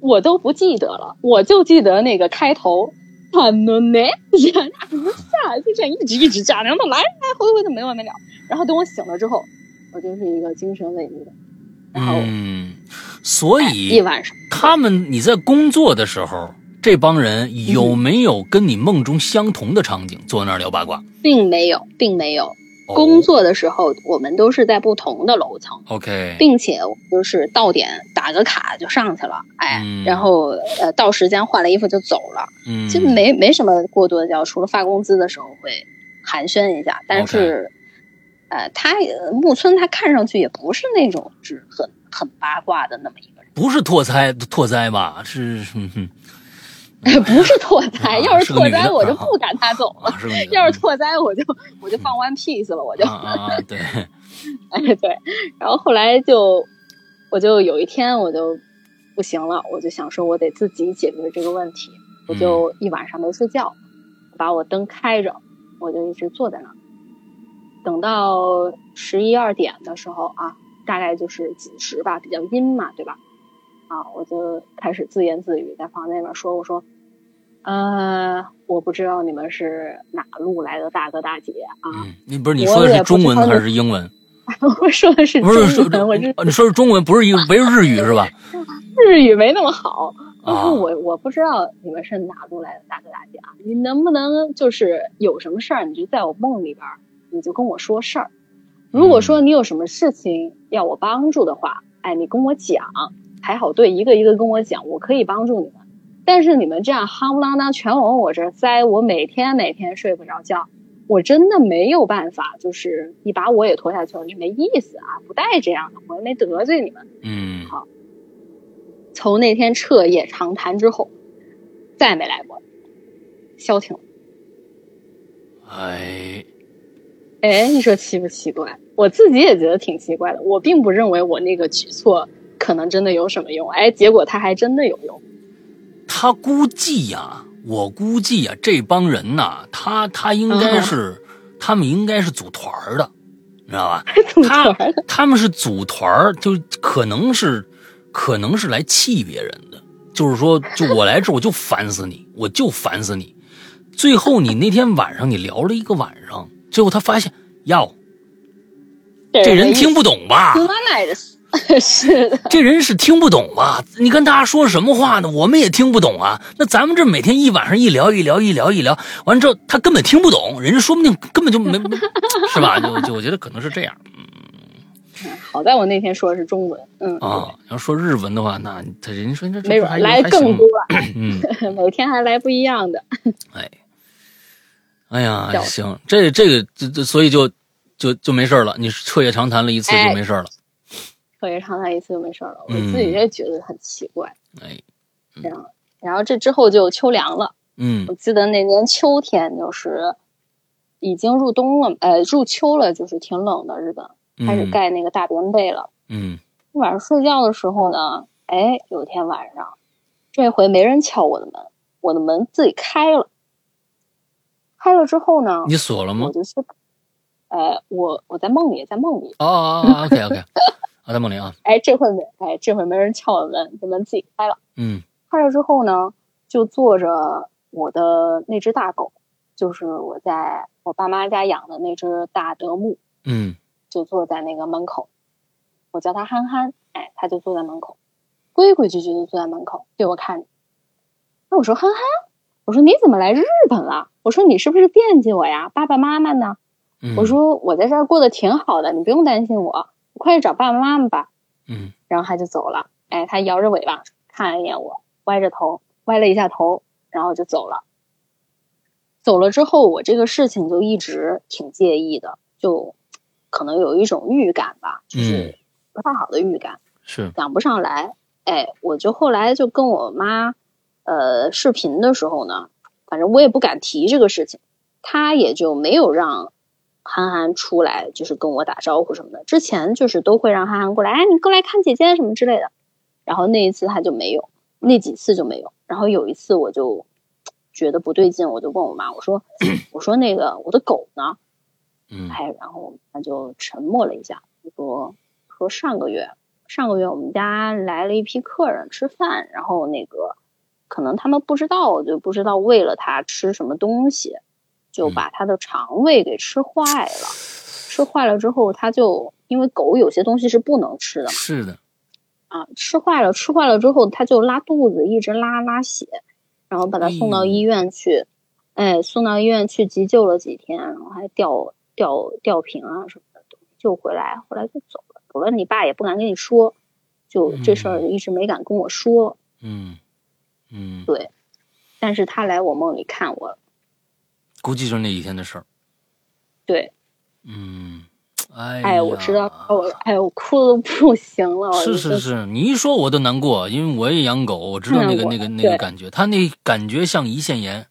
我都不记得了，我就记得那个开头，啊呢呢，呀下就这样一直一直加，然后来来回回的没完没了。然后等我醒了之后，我就是一个精神萎靡的，然后、嗯，所以一以晚上。他们你在工作的时候，这帮人有没有跟你梦中相同的场景，坐那儿聊八卦？并没有，并没有。哦。工作的时候，我们都是在不同的楼层，OK，并且就是到点打个卡就上去了，哎，嗯。然后呃到时间换了衣服就走了，嗯，就没没什么过多的交，除了发工资的时候会寒暄一下，但是呃，他也木村他看上去也不是那种是很很八卦的那么一个人，不是拓哉拓哉吧？是，嗯哼 不是拓哉。啊要是拓哉，我就啊不赶他走了要是拓哉，我就我就放 One Piece 了，我就！对，哎对。然后后来就我就有一天我就不行了，我就想说我得自己解决这个问题，我就一晚上没睡觉，把我灯开着，我就一直坐在那儿，等到十一二点的时候啊，大概就是子时吧，比较阴嘛，对吧？啊，我就开始自言自语，在房间里面说：“我说，呃，我不知道你们是哪路来的大哥大姐啊，嗯，你不是你说的是中文还是英文？我说的是不是说中文，我是你说是中文，不是一不是日语是吧？日语没那么好。我我我不知道你们是哪路来的大哥大姐啊，你能不能就是有什么事儿你就在我梦里边儿，你就跟我说事儿。如果说你有什么事情要我帮助的话，哎，你跟我讲，排好队一个一个跟我讲，我可以帮助你们。但是你们这样夯不啷当全往我这儿塞，我每天每天睡不着觉，我真的没有办法，就是你把我也拖下去了，这没意思啊，不带这样的，我又没得罪你们。嗯，好从那天彻夜长谈之后，再没来过，消停了。哎，哎，你说奇不奇怪？我自己也觉得挺奇怪的。我并不认为我那个举措可能真的有什么用，哎，结果他还真的有用。他估计呀、我估计呀、这帮人呐、他他应该是，他们应该是组团儿的，你知道吧？组他团的他们是组团儿，就可能是可能是来气别人的，就是说，就我来这我就烦死你，我就烦死你。最后你那天晚上你聊了一个晚上，最后他发现，哟，这人听不懂吧？妈奶的，是的，这人是听不懂吧？你跟大家说什么话呢？我们也听不懂啊。那咱们这每天一晚上一聊一聊一聊一聊，完之后他根本听不懂，人家说不定根本就没，没 是吧？就就我觉得可能是这样好在我那天说的是中文，嗯，啊。要说日文的话，那他人家说这这没准还来更多了，嗯，每天还来不一样的。哎，哎呀，行，这这个这这，所以就就就没事了。你彻夜长谈了一次哎就没事了。彻夜长谈一次就没事了，我嗯自己也觉得很奇怪。哎，这样，然后这之后就秋凉了。嗯我记得那年秋天就是已经入冬了，呃，入秋了，就是挺冷的。日本开始嗯盖那个大棉被了。嗯晚上睡觉的时候呢，哎，有一天晚上，这回没人敲我的门，我的门自己开了。开了之后呢，你锁了吗我？就是，呃，我我在梦里，在梦里，哦哦哦，OK OK，啊，在梦里啊，哎，这回没，哎，这回没人敲我的门，这门自己开了。嗯开了之后呢，就坐着我的那只大狗，就是我在我爸妈家养的那只大德牧，嗯就坐在那个门口。我叫它憨憨，哎，它就坐在门口，规规矩矩的坐在门口对我看着。那我说憨憨，我说你怎么来日本了？我说你是不是惦记我呀？爸爸妈妈呢？嗯，我说我在这儿过得挺好的，你不用担心我，你快去找爸爸妈妈吧。嗯然后他就走了。哎，他摇着尾巴看了一眼我，歪着头，歪了一下头，然后就走了。走了之后，我这个事情就一直挺介意的，就可能有一种预感吧，就是不太好的预感，是讲不上来。哎，我就后来就跟我妈，呃，视频的时候呢，反正我也不敢提这个事情，他也就没有让憨憨出来，就是跟我打招呼什么的。之前就是都会让憨憨过来，哎，你过来看姐姐什么之类的。然后那一次他就没有，那几次就没有。然后有一次我就觉得不对劲，我就问我妈，我说，我说那个我的狗呢？嗯哎，然后我妈就沉默了一下，就说说上个月，上个月我们家来了一批客人吃饭，然后那个可能他们不知道，就不知道喂了它吃什么东西，就把它的肠胃给吃坏了。吃坏了之后，它就因为狗有些东西是不能吃的嘛，是的，啊，吃坏了，吃坏了之后，它就拉肚子，一直拉拉血，然后把它送到医院去，哎，送到医院去急救了几天，然后还吊吊吊瓶啊什么的，救回来，后来就走了。走了，你爸也不敢跟你说，就这事儿一直没敢跟我说。嗯嗯，对，但是他来我梦里看我了，估计就是那几天的事儿。对，嗯，哎哎，我知道，我哎我哭的都不行了，是是是，你一说我都难过，因为我也养狗，我知道那个嗯那个那个感觉，他那感觉像胰腺炎。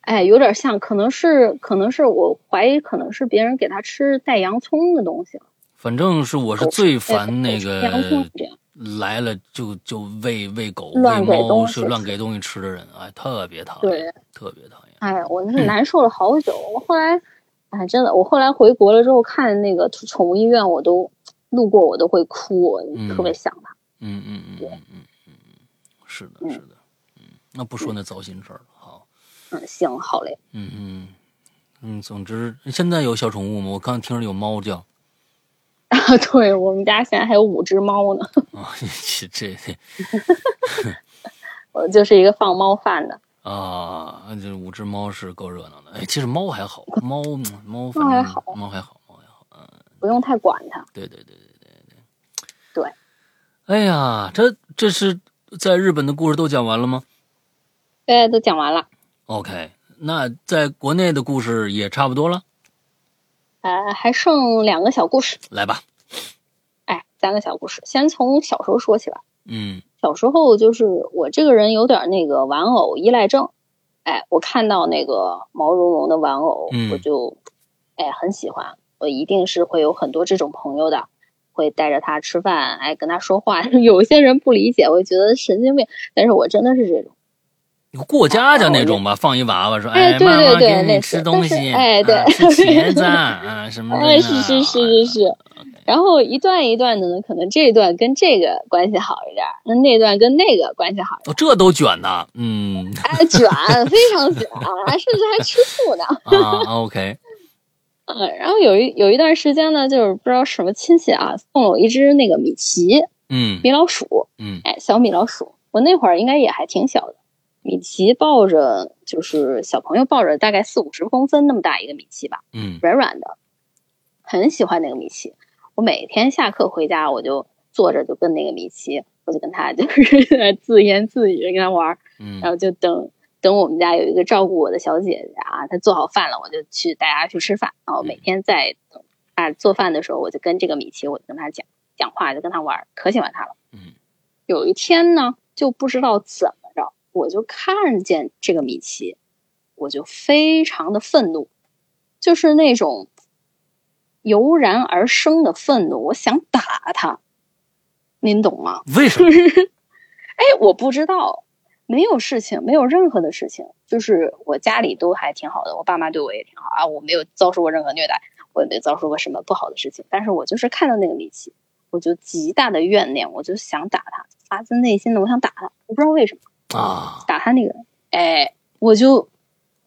哎，有点像，可能是可能是我怀疑，可能是别人给他吃带洋葱的东西了。反正是我是最烦那个洋葱这样，来了就就喂喂狗、喂猫是乱吃给东西吃的人，哎，特别讨厌，对，特别讨厌。哎，我那是 难受了好久。我后来，哎，真的，我后来回国了之后，看那个宠物医院，我都路过我都会哭，特别想它。嗯嗯嗯嗯嗯嗯嗯，是的，嗯是的，嗯，那不说那糟心事儿了，好，嗯，行，好嘞。嗯嗯嗯，总之现在有小宠物吗？我刚听着有猫叫 对我们家现在还有五只猫呢，啊，这这这我就是一个放猫饭的。啊，这五只猫是够热闹的。哎，其实猫还好，猫嗯猫猫还好猫还好，猫还好，嗯，不用太管它。对对对对对对。对，哎呀，这这是在日本的故事都讲完了吗对，都讲完了。？OK，那在国内的故事也差不多了，呃，还剩两个小故事。来吧。哎，三个小故事，先从小时候说起吧。嗯小时候就是我这个人有点那个玩偶依赖症，哎，我看到那个毛茸茸的玩偶，嗯我就哎很喜欢，我一定是会有很多这种朋友的，会带着他吃饭，哎跟他说话。有些人不理解，我觉得神经病，但是我真的是这种。过家家那种吧，放一娃娃说：“哎对妈妈对对给你吃东西，哎对啊吃茄子啊什么 的。”哎，是是是是是。然后一段一段的呢，可能这一段跟这个关系好一点，那那段跟那个关系好一点。哦，这都卷呢，嗯哎，卷，非常卷，甚至还吃醋呢。啊，OK，嗯，然后有一有一段时间呢，就是不知道什么亲戚啊，送了我一只那个米奇嗯米老鼠，嗯哎，小米老鼠。我那会儿应该也还挺小的，米奇抱着就是小朋友抱着大概四五十公分那么大一个米奇吧，嗯软软的，很喜欢那个米奇。我每天下课回家，我就坐着就跟那个米奇，我就跟他就是 自言自语跟他玩嗯，然嗯后就等等我们家有一个照顾我的小姐姐啊，她做好饭了，我就去带她去吃饭。然后每天在等她做饭的时候，我就跟这个米奇，我就跟他讲讲话，就跟他玩儿，可喜欢他了。嗯有一天呢，就不知道怎么着，我就看见这个米奇，我就非常的愤怒，就是那种油然而生的愤怒，我想打他，您懂吗？为什么？哎，我不知道，没有事情，没有任何的事情，就是我家里都还挺好的，我爸妈对我也挺好啊，我没有遭受过任何虐待，我也没遭受过什么不好的事情，但是我就是看到那个米奇，我就极大的怨念，我就想打他，发自内心的我想打他，我不知道为什么啊，打他那个，哎，我就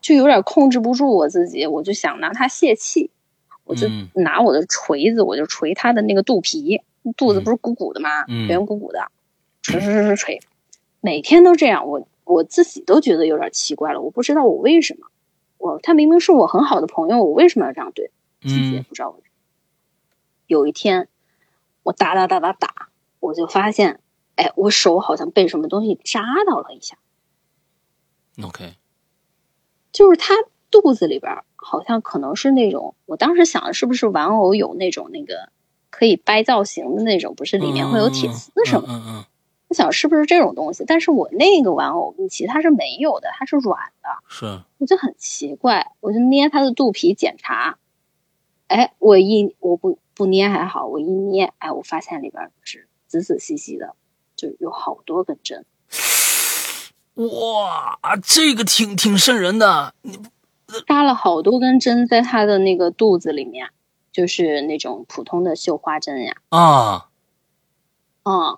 就有点控制不住我自己，我就想拿他泄气，我就嗯。拿我的锤子，我就锤他的那个肚皮，肚子嗯不是鼓鼓的吗？嗯圆鼓鼓的，锤锤锤锤锤，每天都这样，我我自己都觉得有点奇怪了，我不知道我为什么，我他明明是我很好的朋友，我为什么要这样对自己也嗯不知道为什么。有一天，我打打打打打，我就发现，哎，我手好像被什么东西扎到了一下。，OK，就是他肚子里边好像可能是那种，我当时想的是不是玩偶有那种那个可以掰造型的那种，不是里面会有铁丝什么的？嗯嗯我想是不是这种东西？但是我那个玩偶米奇它是没有的，它是软的，是，我就很奇怪，我就捏它的肚皮检查，哎，我一我不不捏还好，我一捏，哎，我发现里边是仔仔细细的，就有好多根针。哇，这个挺挺瘆人的，扎了好多根针在他的那个肚子里面，就是那种普通的绣花针呀，啊，嗯。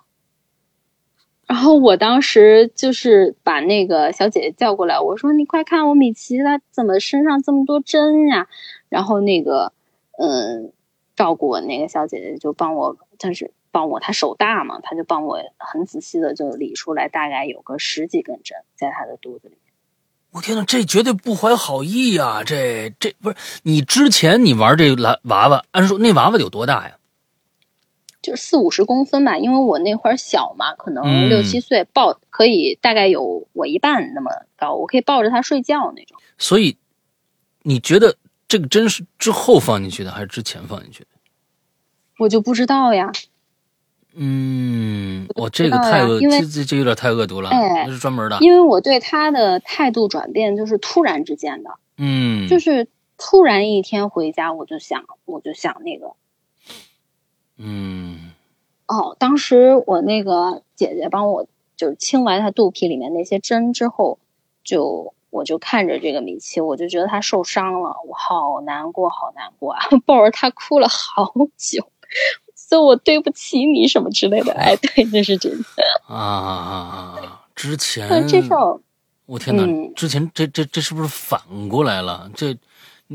然后我当时就是把那个小姐姐叫过来，我说：“你快看我米奇，他怎么身上这么多针呀？”然后那个，嗯，照顾我那个小姐姐就帮我，但是帮我，他手大嘛，他就帮我很仔细的就理出来，大概有个十几根针在他的肚子里。我天呐，这绝对不怀好意呀、这这不是你之前你玩这蓝娃娃，按说那娃娃有多大呀？就是四五十公分吧，因为我那会儿小嘛，可嗯能六七岁，抱可以大概有我一半那么高，我可以抱着它睡觉那种。所以你觉得这个针是之后放进去的，还是之前放进去的？我就不知道呀。嗯，我我这个太恶，这这这有点太恶毒了，哎那是专门的。因为我对他的态度转变就是突然之间的，嗯，就是突然一天回家，我就想，我就想那个，嗯。哦，当时我那个姐姐帮我就是清完她肚皮里面那些针之后，就我就看着这个米奇，我就觉得他受伤了，我好难过，好难过啊，抱着他哭了好久，说我对不起你什么之类的，哎，对，那是真的。啊啊啊啊！之前但这事儿，我天哪！嗯之前这这这是不是反过来了？这，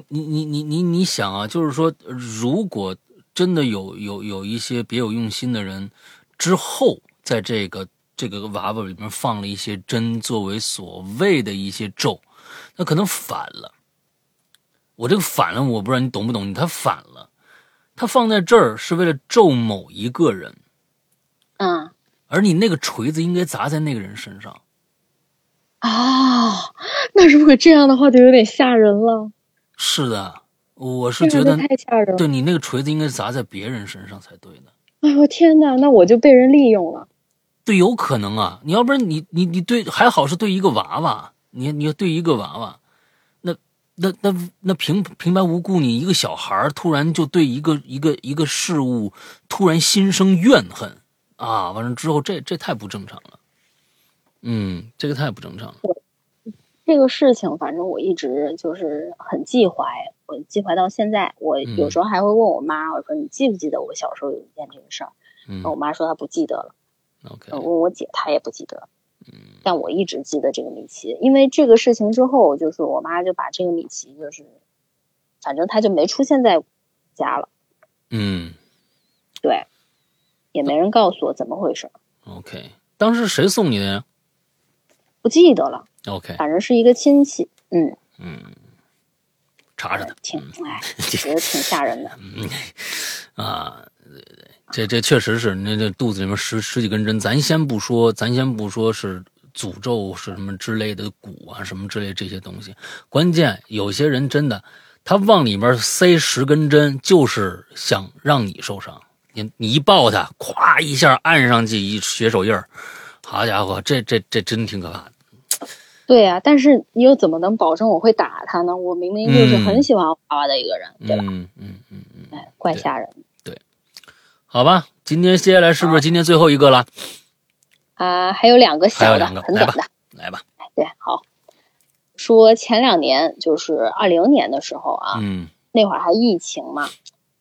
你你你你你想啊，就是说，如果真的有有有一些别有用心的人，之后在这个这个娃娃里面放了一些针，作为所谓的一些咒，那可能反了。我这个反了，我不知道你懂不懂？他反了，他放在这儿是为了咒某一个人，嗯而你那个锤子应该砸在那个人身上。啊，那如果这样的话，就有点吓人了。是的，我是觉得太吓人了。对你那个锤子应该砸在别人身上才对呢。哎呦天哪，那我就被人利用了。对，有可能啊，你要不然你你你对还好是对一个娃娃，你你要对一个娃娃，那那那那平平白无故你一个小孩儿突然就对一个一个一个事物突然心生怨恨啊，完了之后这这太不正常了，嗯，这个太不正常了，这个事情，反正我一直就是很忌怀，我忌怀到现在。我嗯有时候还会问我妈，我说你记不记得我小时候有一件这个事儿？嗯我妈说她不记得了。，OK，我问我姐，她也不记得。嗯。但我一直记得这个米奇，因为这个事情之后，就是我妈就把这个米奇，就是反正他就没出现在家了，嗯。对，也没人告诉我怎么回事，，OK，当时谁送你的呀？不记得了，？OK，反正是一个亲戚，嗯，嗯，查查他。挺哎，觉得挺吓人的。啊，对对，这这确实是，那这肚子里面十十几根针，咱先不说，咱先不说是诅咒是什么之类的蛊啊，什么之类这些东西，关键有些人真的，他往里面塞十根针，就是想让你受伤。你你一抱他，咵一下按上去一血手印儿，好家伙，这这这真挺可怕的。对呀、但是你又怎么能保证我会打他呢？我明明就是很喜欢娃娃的一个人，对吧？嗯嗯嗯嗯，哎，怪吓人对好吧，今天接下来是不是今天最后一个了？啊！还有两个小的，很短的。来吧，对，好。说前两年就是二零年的时候啊，嗯那会儿还疫情嘛，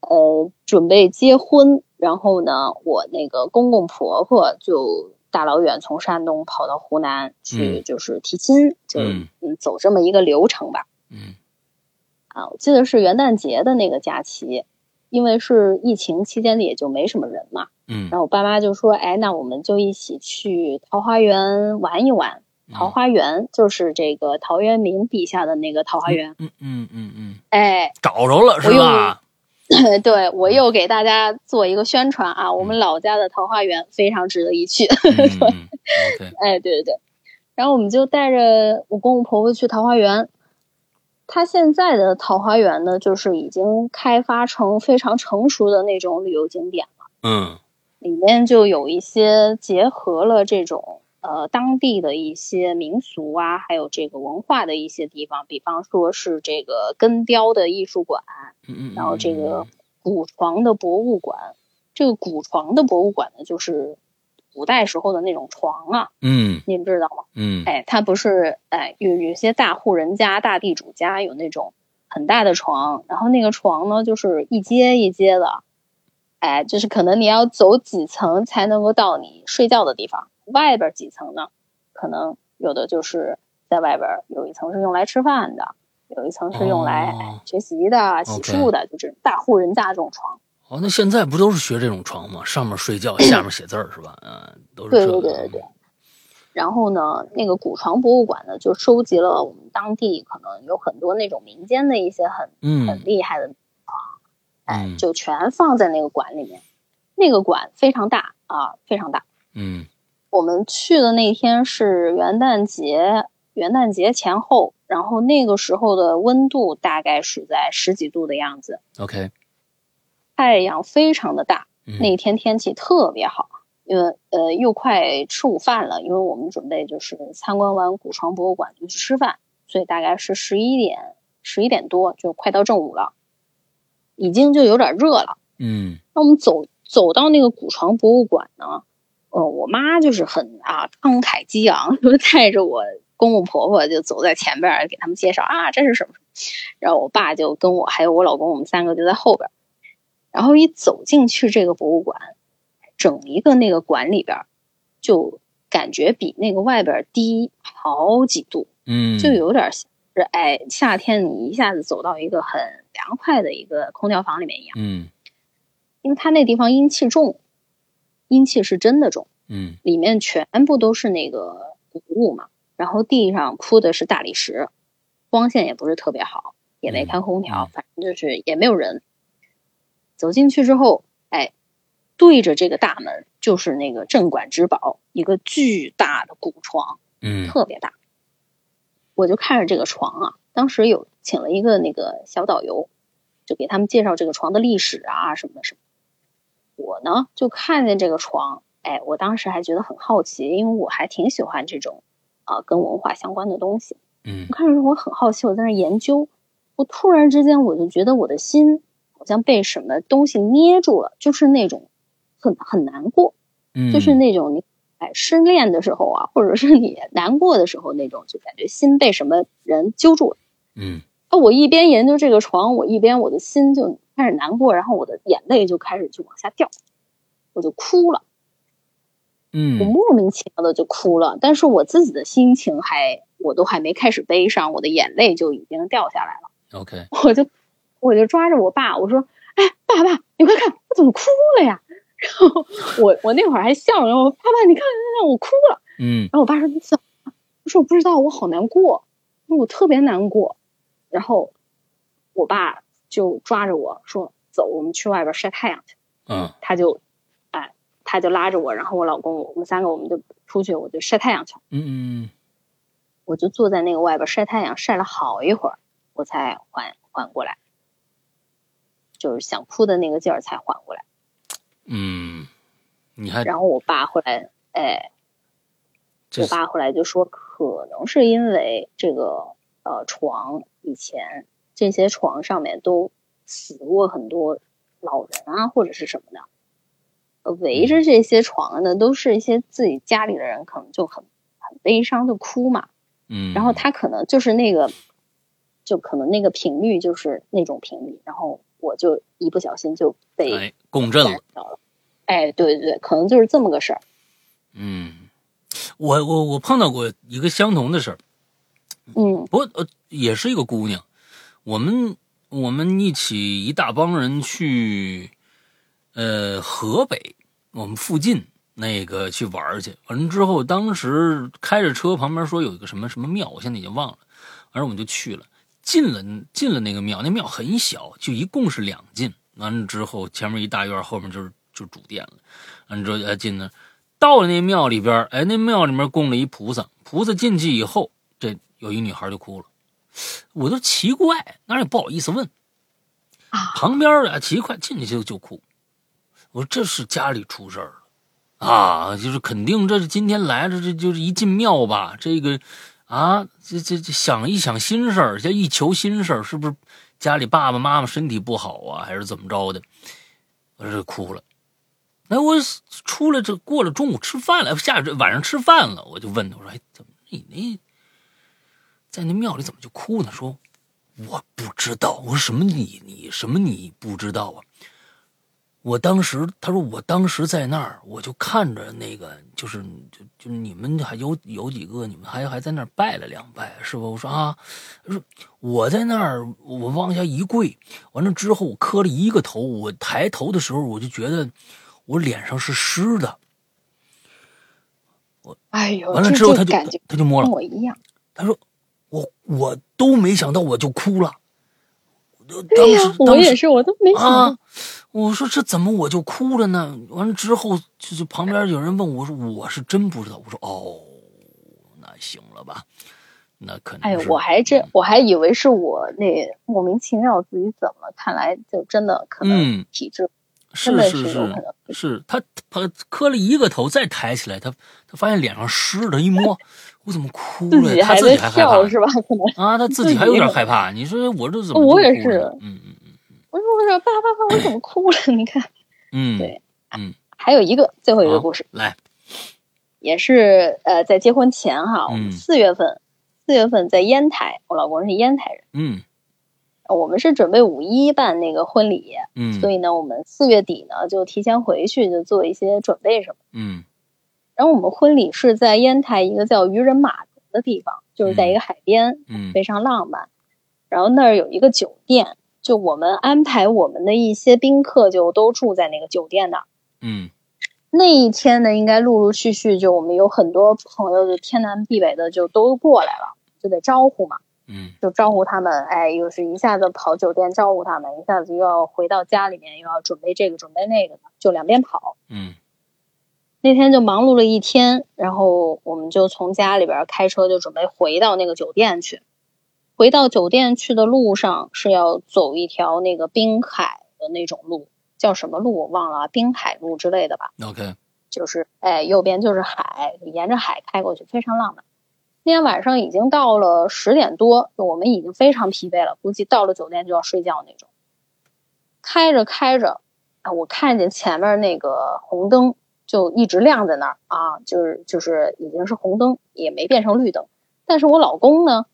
呃，准备结婚，然后呢，我那个公公婆婆就大老远从山东跑到湖南去，嗯就是提亲，就嗯嗯走这么一个流程吧。嗯啊，我记得是元旦节的那个假期，因为是疫情期间也就没什么人嘛，嗯然后我爸妈就说，哎，那我们就一起去桃花源玩一玩。桃花源就是这个陶渊明笔下的那个桃花源，嗯嗯嗯嗯，哎，找着了是吧？对我又给大家做一个宣传啊，我们老家的桃花源非常值得一去。嗯 哎，对对对，然后我们就带着我公公婆婆去桃花源。它现在的桃花源呢，就是已经开发成非常成熟的那种旅游景点了，嗯。里面就有一些结合了这种呃当地的一些民俗啊，还有这个文化的一些地方，比方说是这个根雕的艺术馆，嗯嗯，然后这个古床的博物馆，这个古床的博物馆呢，就是古代时候的那种床啊，嗯你们知道吗？嗯哎，它不是哎有有些大户人家、大地主家有那种很大的床，然后那个床呢就是一阶一阶的，哎，就是可能你要走几层才能够到你睡觉的地方。外边几层呢，可能有的就是在外边有一层是用来吃饭的，有一层是用来、哦哎学习的、洗漱的，就这种大户人家这种床。哦，那现在不都是学这种床吗？上面睡觉，下面写字儿是吧？嗯，都是对这。对对对对。然后呢，那个古床博物馆呢，就收集了我们当地可能有很多那种民间的一些很嗯很厉害的床，哎嗯，就全放在那个馆里面。那个馆非常大啊，非常大。嗯我们去的那天是元旦节，元旦节前后，然后那个时候的温度大概是在十几度的样子，OK，太阳非常的大，嗯那一天天气特别好，因为呃又快吃午饭了，因为我们准备就是参观完古床博物馆就去吃饭，所以大概是十一点十一点多就快到正午了，已经就有点热了。嗯。那我们走走到那个古床博物馆呢，呃，我妈就是很啊慷慨激昂，就带着我公公婆婆就走在前边儿给他们介绍啊这是什么什么，然后我爸就跟我还有我老公，我们三个就在后边，然后一走进去这个博物馆，整一个那个馆里边就感觉比那个外边低好几度，嗯，就有点像是哎夏天你一下子走到一个很凉快的一个空调房里面一样。嗯。因为它那地方阴气重，阴气是真的重，嗯里面全部都是那个古物嘛，然后地上铺的是大理石，光线也不是特别好，也没开空调，嗯反正就是也没有人。走进去之后，哎，对着这个大门就是那个镇馆之宝，一个巨大的古床，嗯特别大。我就看着这个床啊，当时有请了一个那个小导游，就给他们介绍这个床的历史啊什么的什么。我呢就看见这个床，哎，我当时还觉得很好奇，因为我还挺喜欢这种啊、跟文化相关的东西。嗯我看着我很好奇，我在那研究，我突然之间我就觉得我的心好像被什么东西捏住了，就是那种很很难过。嗯，就是那种你哎失恋的时候啊，或者是你难过的时候那种，就感觉心被什么人揪住了。嗯啊，我一边研究这个床，我一边我的心就开始难过，然后我的眼泪就开始就往下掉，我就哭了，我嗯莫名其妙的就哭了。但是我自己的心情还我都还没开始悲伤，我的眼泪就已经掉下来了。OK，我就我就抓着我爸，我说：“哎，爸爸，你快看，我怎么哭了呀？” 然后我我那会儿还笑着，我爸爸，你看，让我哭了。嗯然后我爸说：“你怎么了？”我说：“我不知道，我好难过，我特别难过。”然后我爸就抓着我说：“走，我们去外边晒太阳去。嗯”他就，哎，他就拉着我，然后我老公，我们三个我们就出去，我就晒太阳去了。嗯我就坐在那个外边晒太阳，晒了好一会儿，我才缓缓过来，就是想哭的那个劲儿才缓过来。嗯，你还然后我爸后来，哎，我爸后来就说，可能是因为这个呃床以前这些床上面都死过很多老人啊，或者是什么的，呃围着这些床的，都是一些自己家里的人，可能就很很悲伤，就哭嘛。嗯，然后他可能就是那个，就可能那个频率就是那种频率，然后我就一不小心就被哎共振了。到了。哎，对对对，可能就是这么个事儿。嗯，我我我碰到过一个相同的事儿，嗯不过呃也是一个姑娘，我们我们一起一大帮人去，呃河北我们附近那个去玩去，完了之后当时开着车旁边说有一个什么什么庙，我现在已经忘了，完了我们就去了，进了进了那个庙，那庙很小，就一共是两进，完了之后前面一大院，后面就是就主殿了，完了之后哎进那。到了那庙里边，哎，那庙里面供了一菩萨，菩萨进去以后，这有一女孩就哭了，我就奇怪，那也不好意思问。啊，旁边啊奇怪，进去就就哭，我说这是家里出事儿了啊，就是肯定这是今天来了，这就是一进庙吧，这个啊，这这这想一想心事儿，这一求心事儿，是不是家里爸爸妈妈身体不好啊，还是怎么着的？我这哭了。那我出来这过了中午吃饭了，下这晚上吃饭了，我就问他，我说：“哎，怎么你那在那庙里怎么就哭呢？”说：“我不知道。”我说：“什么你你什么你不知道啊？”我当时他说我当时在那儿，我就看着那个，就是就就你们还有有几个，你们还还在那儿拜了两拜，是吧？我说啊，他说我在那儿，我往下一跪，完了之后我磕了一个头，我抬头的时候我就觉得我脸上是湿的，我哎呦，完了之后他就他就摸了跟，我一样。他说我我都没想到我就哭了，我对呀当时，我也是，我都没想到。啊，我说这怎么我就哭了呢？完了之后，就就旁边有人问我说，我是真不知道。我说哦，那行了吧，那可能哎是，我还真我还以为是我那莫名其妙自己怎么，看来就真的可能嗯体质是是是是，他他磕了一个头，再抬起来，他他发现脸上湿的，一摸，我怎么哭了？自己他自在己还笑是吧？可能啊，他自自己己还有点害怕。你说我这怎么我也是嗯嗯嗯我说我说爸爸爸，我怎么哭了？你看，嗯，对嗯，还有一个最后一个故事，来，也是呃在结婚前哈，我嗯们四月份四月份在烟台，我老公是烟台人，嗯我们是准备五一办那个婚礼，嗯所以呢，我们四月底呢就提前回去就做一些准备什么。嗯然后我们婚礼是在烟台一个叫渔人码头的地方，就是在一个海边，嗯非常浪漫。然后那儿有一个酒店，就我们安排我们的一些宾客就都住在那个酒店那儿。嗯那一天呢，应该陆陆续续就我们有很多朋友就天南地北的就都过来了，就得招呼嘛，嗯就招呼他们，哎，又是一下子跑酒店招呼他们，一下子又要回到家里面又要准备这个准备那个的，就两边跑。嗯那天就忙碌了一天，然后我们就从家里边开车就准备回到那个酒店去。回到酒店去的路上是要走一条那个滨海的那种路，叫什么路我忘了啊，滨海路之类的吧。，OK，就是哎，右边就是海，沿着海开过去，非常浪漫。那天晚上已经到了十点多，就我们已经非常疲惫了，估计到了酒店就要睡觉那种。开着开着，啊，我看见前面那个红灯就一直亮在那儿啊，就是就是已经是红灯，也没变成绿灯。但是我老公呢，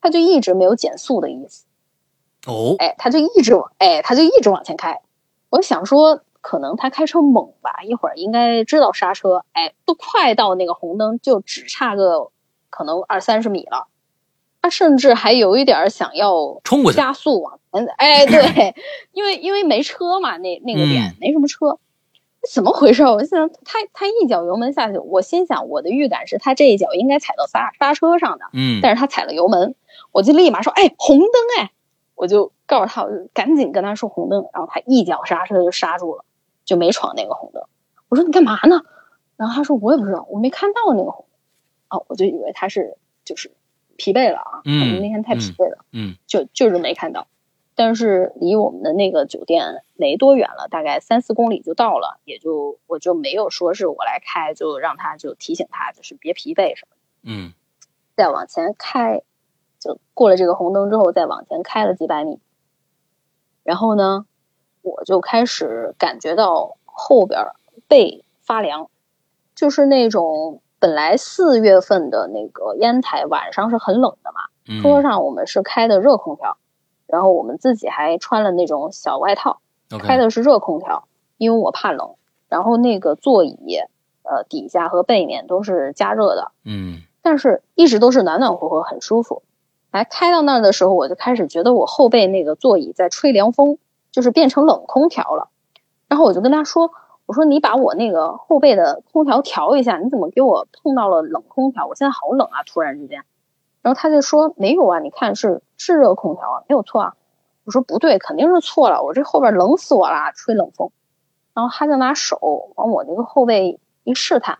他就一直没有减速的意思。哦，哎，他就一直往，哎，他就一直往前开。我想说，可能他开车猛吧，一会儿应该知道刹车。哎，都快到那个红灯，就只差个可能二三十米了。他甚至还有一点儿想要冲过去，加速往前。哎，对，因为因为没车嘛，那那个点、嗯没什么车，怎么回事？我就想他他一脚油门下去，我心想我的预感是他这一脚应该踩到刹刹车上的，嗯但是他踩了油门，我就立马说：“哎，红灯哎！”我就告诉他，我就赶紧跟他说红灯，然后他一脚刹车就刹住了，就没闯那个红灯。我说：“你干嘛呢？”然后他说：“我也不知道，我没看到那个红灯。”哦，我就以为他是就是疲惫了啊，嗯可能那天太疲惫了，嗯就就是没看到。但是离我们的那个酒店没多远了，大概三四公里就到了，也就我就没有说是我来开，就让他就提醒他，就是别疲惫什么的。嗯再往前开，就过了这个红灯之后，再往前开了几百米，然后呢，我就开始感觉到后边儿背发凉，就是那种本来四月份的那个烟台晚上是很冷的嘛，嗯，车上我们是开的热空调，然后我们自己还穿了那种小外套开的是热空调，因为我怕冷，然后那个座椅呃底下和背面都是加热的，嗯但是一直都是暖暖和和，很舒服。来开到那儿的时候，我就开始觉得我后背那个座椅在吹凉风，就是变成冷空调了。然后我就跟他说：“我说你把我那个后背的空调调一下，你怎么给我碰到了冷空调？我现在好冷啊！突然之间。”然后他就说：“没有啊，你看是是热空调啊，没有错啊。”我说：“不对，肯定是错了，我这后边冷死我了，吹冷风。”然后他就拿手往我那个后背一试探，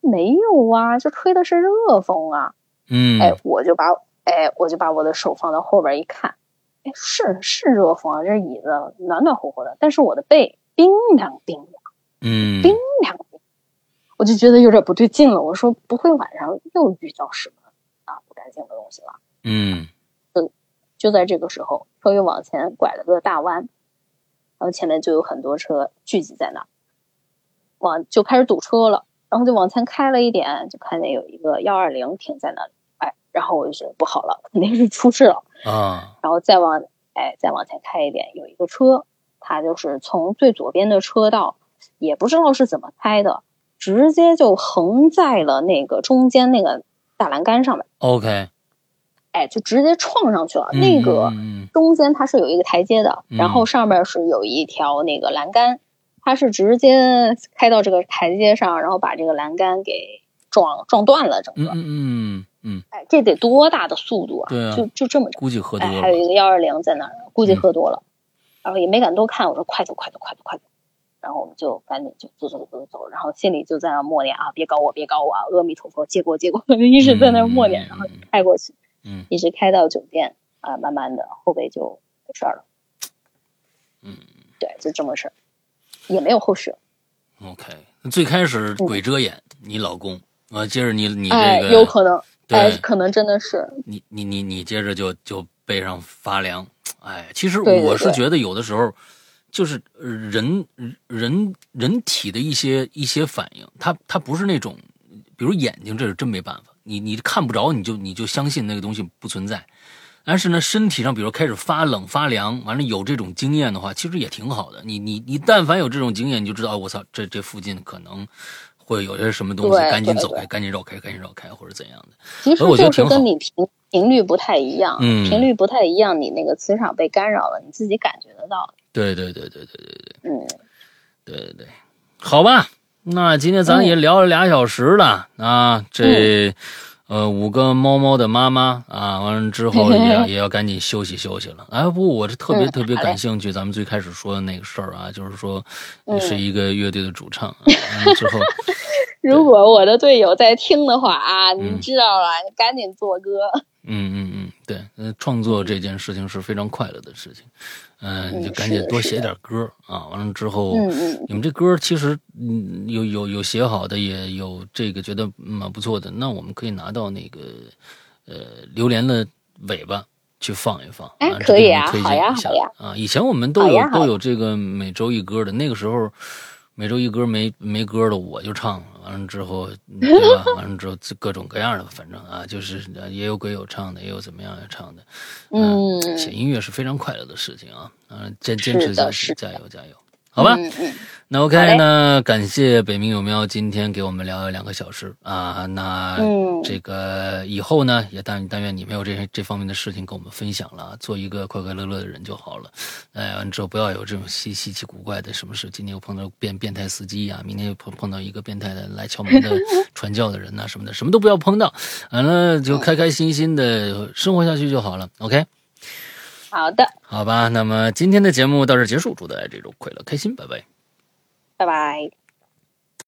没有啊，这吹的是热风啊。嗯，哎，我就把哎，我就把我的手放到后边一看，哎，是是热风啊，这椅子暖暖和和的，但是我的背冰凉冰凉嗯冰凉冰，我就觉得有点不对劲了。我说不会晚上又遇到什么啊不干净的东西了？嗯就在这个时候，车又往前拐了个大弯，然后前面就有很多车聚集在那儿，往就开始堵车了。然后就往前开了一点，就看见有一个幺二零停在那里，哎，然后我就觉得不好了，肯定是出事了。啊，然后再往哎再往前开一点，有一个车，它就是从最左边的车道，也不知道是怎么开的，直接就横在了那个中间那个大栏杆上面，OK，哎，就直接撞上去了。嗯那个嗯中间它是有一个台阶的，嗯然后上面是有一条那个栏杆，它是直接开到这个台阶上，然后把这个栏杆给撞撞断了，整个。嗯嗯哎，这得多大的速度啊！对啊就就这么着。估计喝多哎，还有一个幺二零在那儿，估计嗯喝多了，然后也没敢多看，我说快走快走快走快走，然后我们就赶紧就走走走走，然后心里就在那默念啊，别搞我别搞我啊，阿弥陀佛，借过借过，一直在那默念，然后开过去，嗯。一直开到酒店啊，慢慢的后背就没事儿了。嗯，对，就这么事儿，也没有后续。，OK。最开始鬼遮眼，你老公啊，接着你你这哎，个有可能，哎，可能真的是，你你你你接着就就背上发凉，哎，其实我是觉得有的时候就是呃人人人体的一些一些反应，它它不是那种，比如眼睛，这是真没办法，你你看不着，你就你就相信那个东西不存在。但是呢，身体上比如开始发冷发凉，完了有这种经验的话，其实也挺好的。你你你但凡有这种经验，你就知道，哦我操，这这附近可能会有些什么东西，赶紧走开，赶紧绕开，赶紧绕开，或者怎样的。其实我觉得挺好就是跟你频频率不太一样，嗯频率不太一样，你那个磁场被干扰了，你自己感觉得到。对对对对对对对。嗯，对对对，好吧，那今天咱也聊了俩小时了、啊，这、呃五个猫猫的妈妈啊，完了之后也要 也要赶紧休息休息了。哎，不，我是特别嗯特别感兴趣，咱们最开始说的那个事儿啊，就是说你嗯是一个乐队的主唱，啊、完了之后如果我的队友在听的话啊，嗯。你知道了，你赶紧做歌。嗯嗯嗯，对，呃，创作这件事情是非常快乐的事情，嗯、你就嗯赶紧多写点歌啊，完了之后，你们这歌其实嗯有有有写好的，也有这个觉得蛮不错的，那我们可以拿到那个呃榴莲的尾巴去放一放，哎啊可以啊这个我们推荐一下好呀。啊！以前我们都有都有这个每周一歌的，那个时候每周一歌没没歌的我就唱，完了之后 对吧？完了之后各种各样的，反正啊，就是呃也有鬼友唱的，也有怎么样也唱的。嗯，写音乐是非常快乐的事情啊，啊，坚坚持下去，加油加油，好吧？嗯嗯，那 OK，那感谢北冥有喵今天给我们聊了两个小时啊，那嗯这个以后呢，也但但愿你没有这这方面的事情跟我们分享了，做一个快快乐乐的人就好了。哎，完之后不要有这种稀稀奇古怪的什么事，今天又碰到变变态司机呀、明天又碰碰到一个变态的来敲门的 传教的人呐、什么的，什么都不要碰到，完了就开开心心的生活下去就好了。OK。好的，好吧，那么今天的节目到这儿结束，祝大家这周快乐开心，拜拜。拜拜。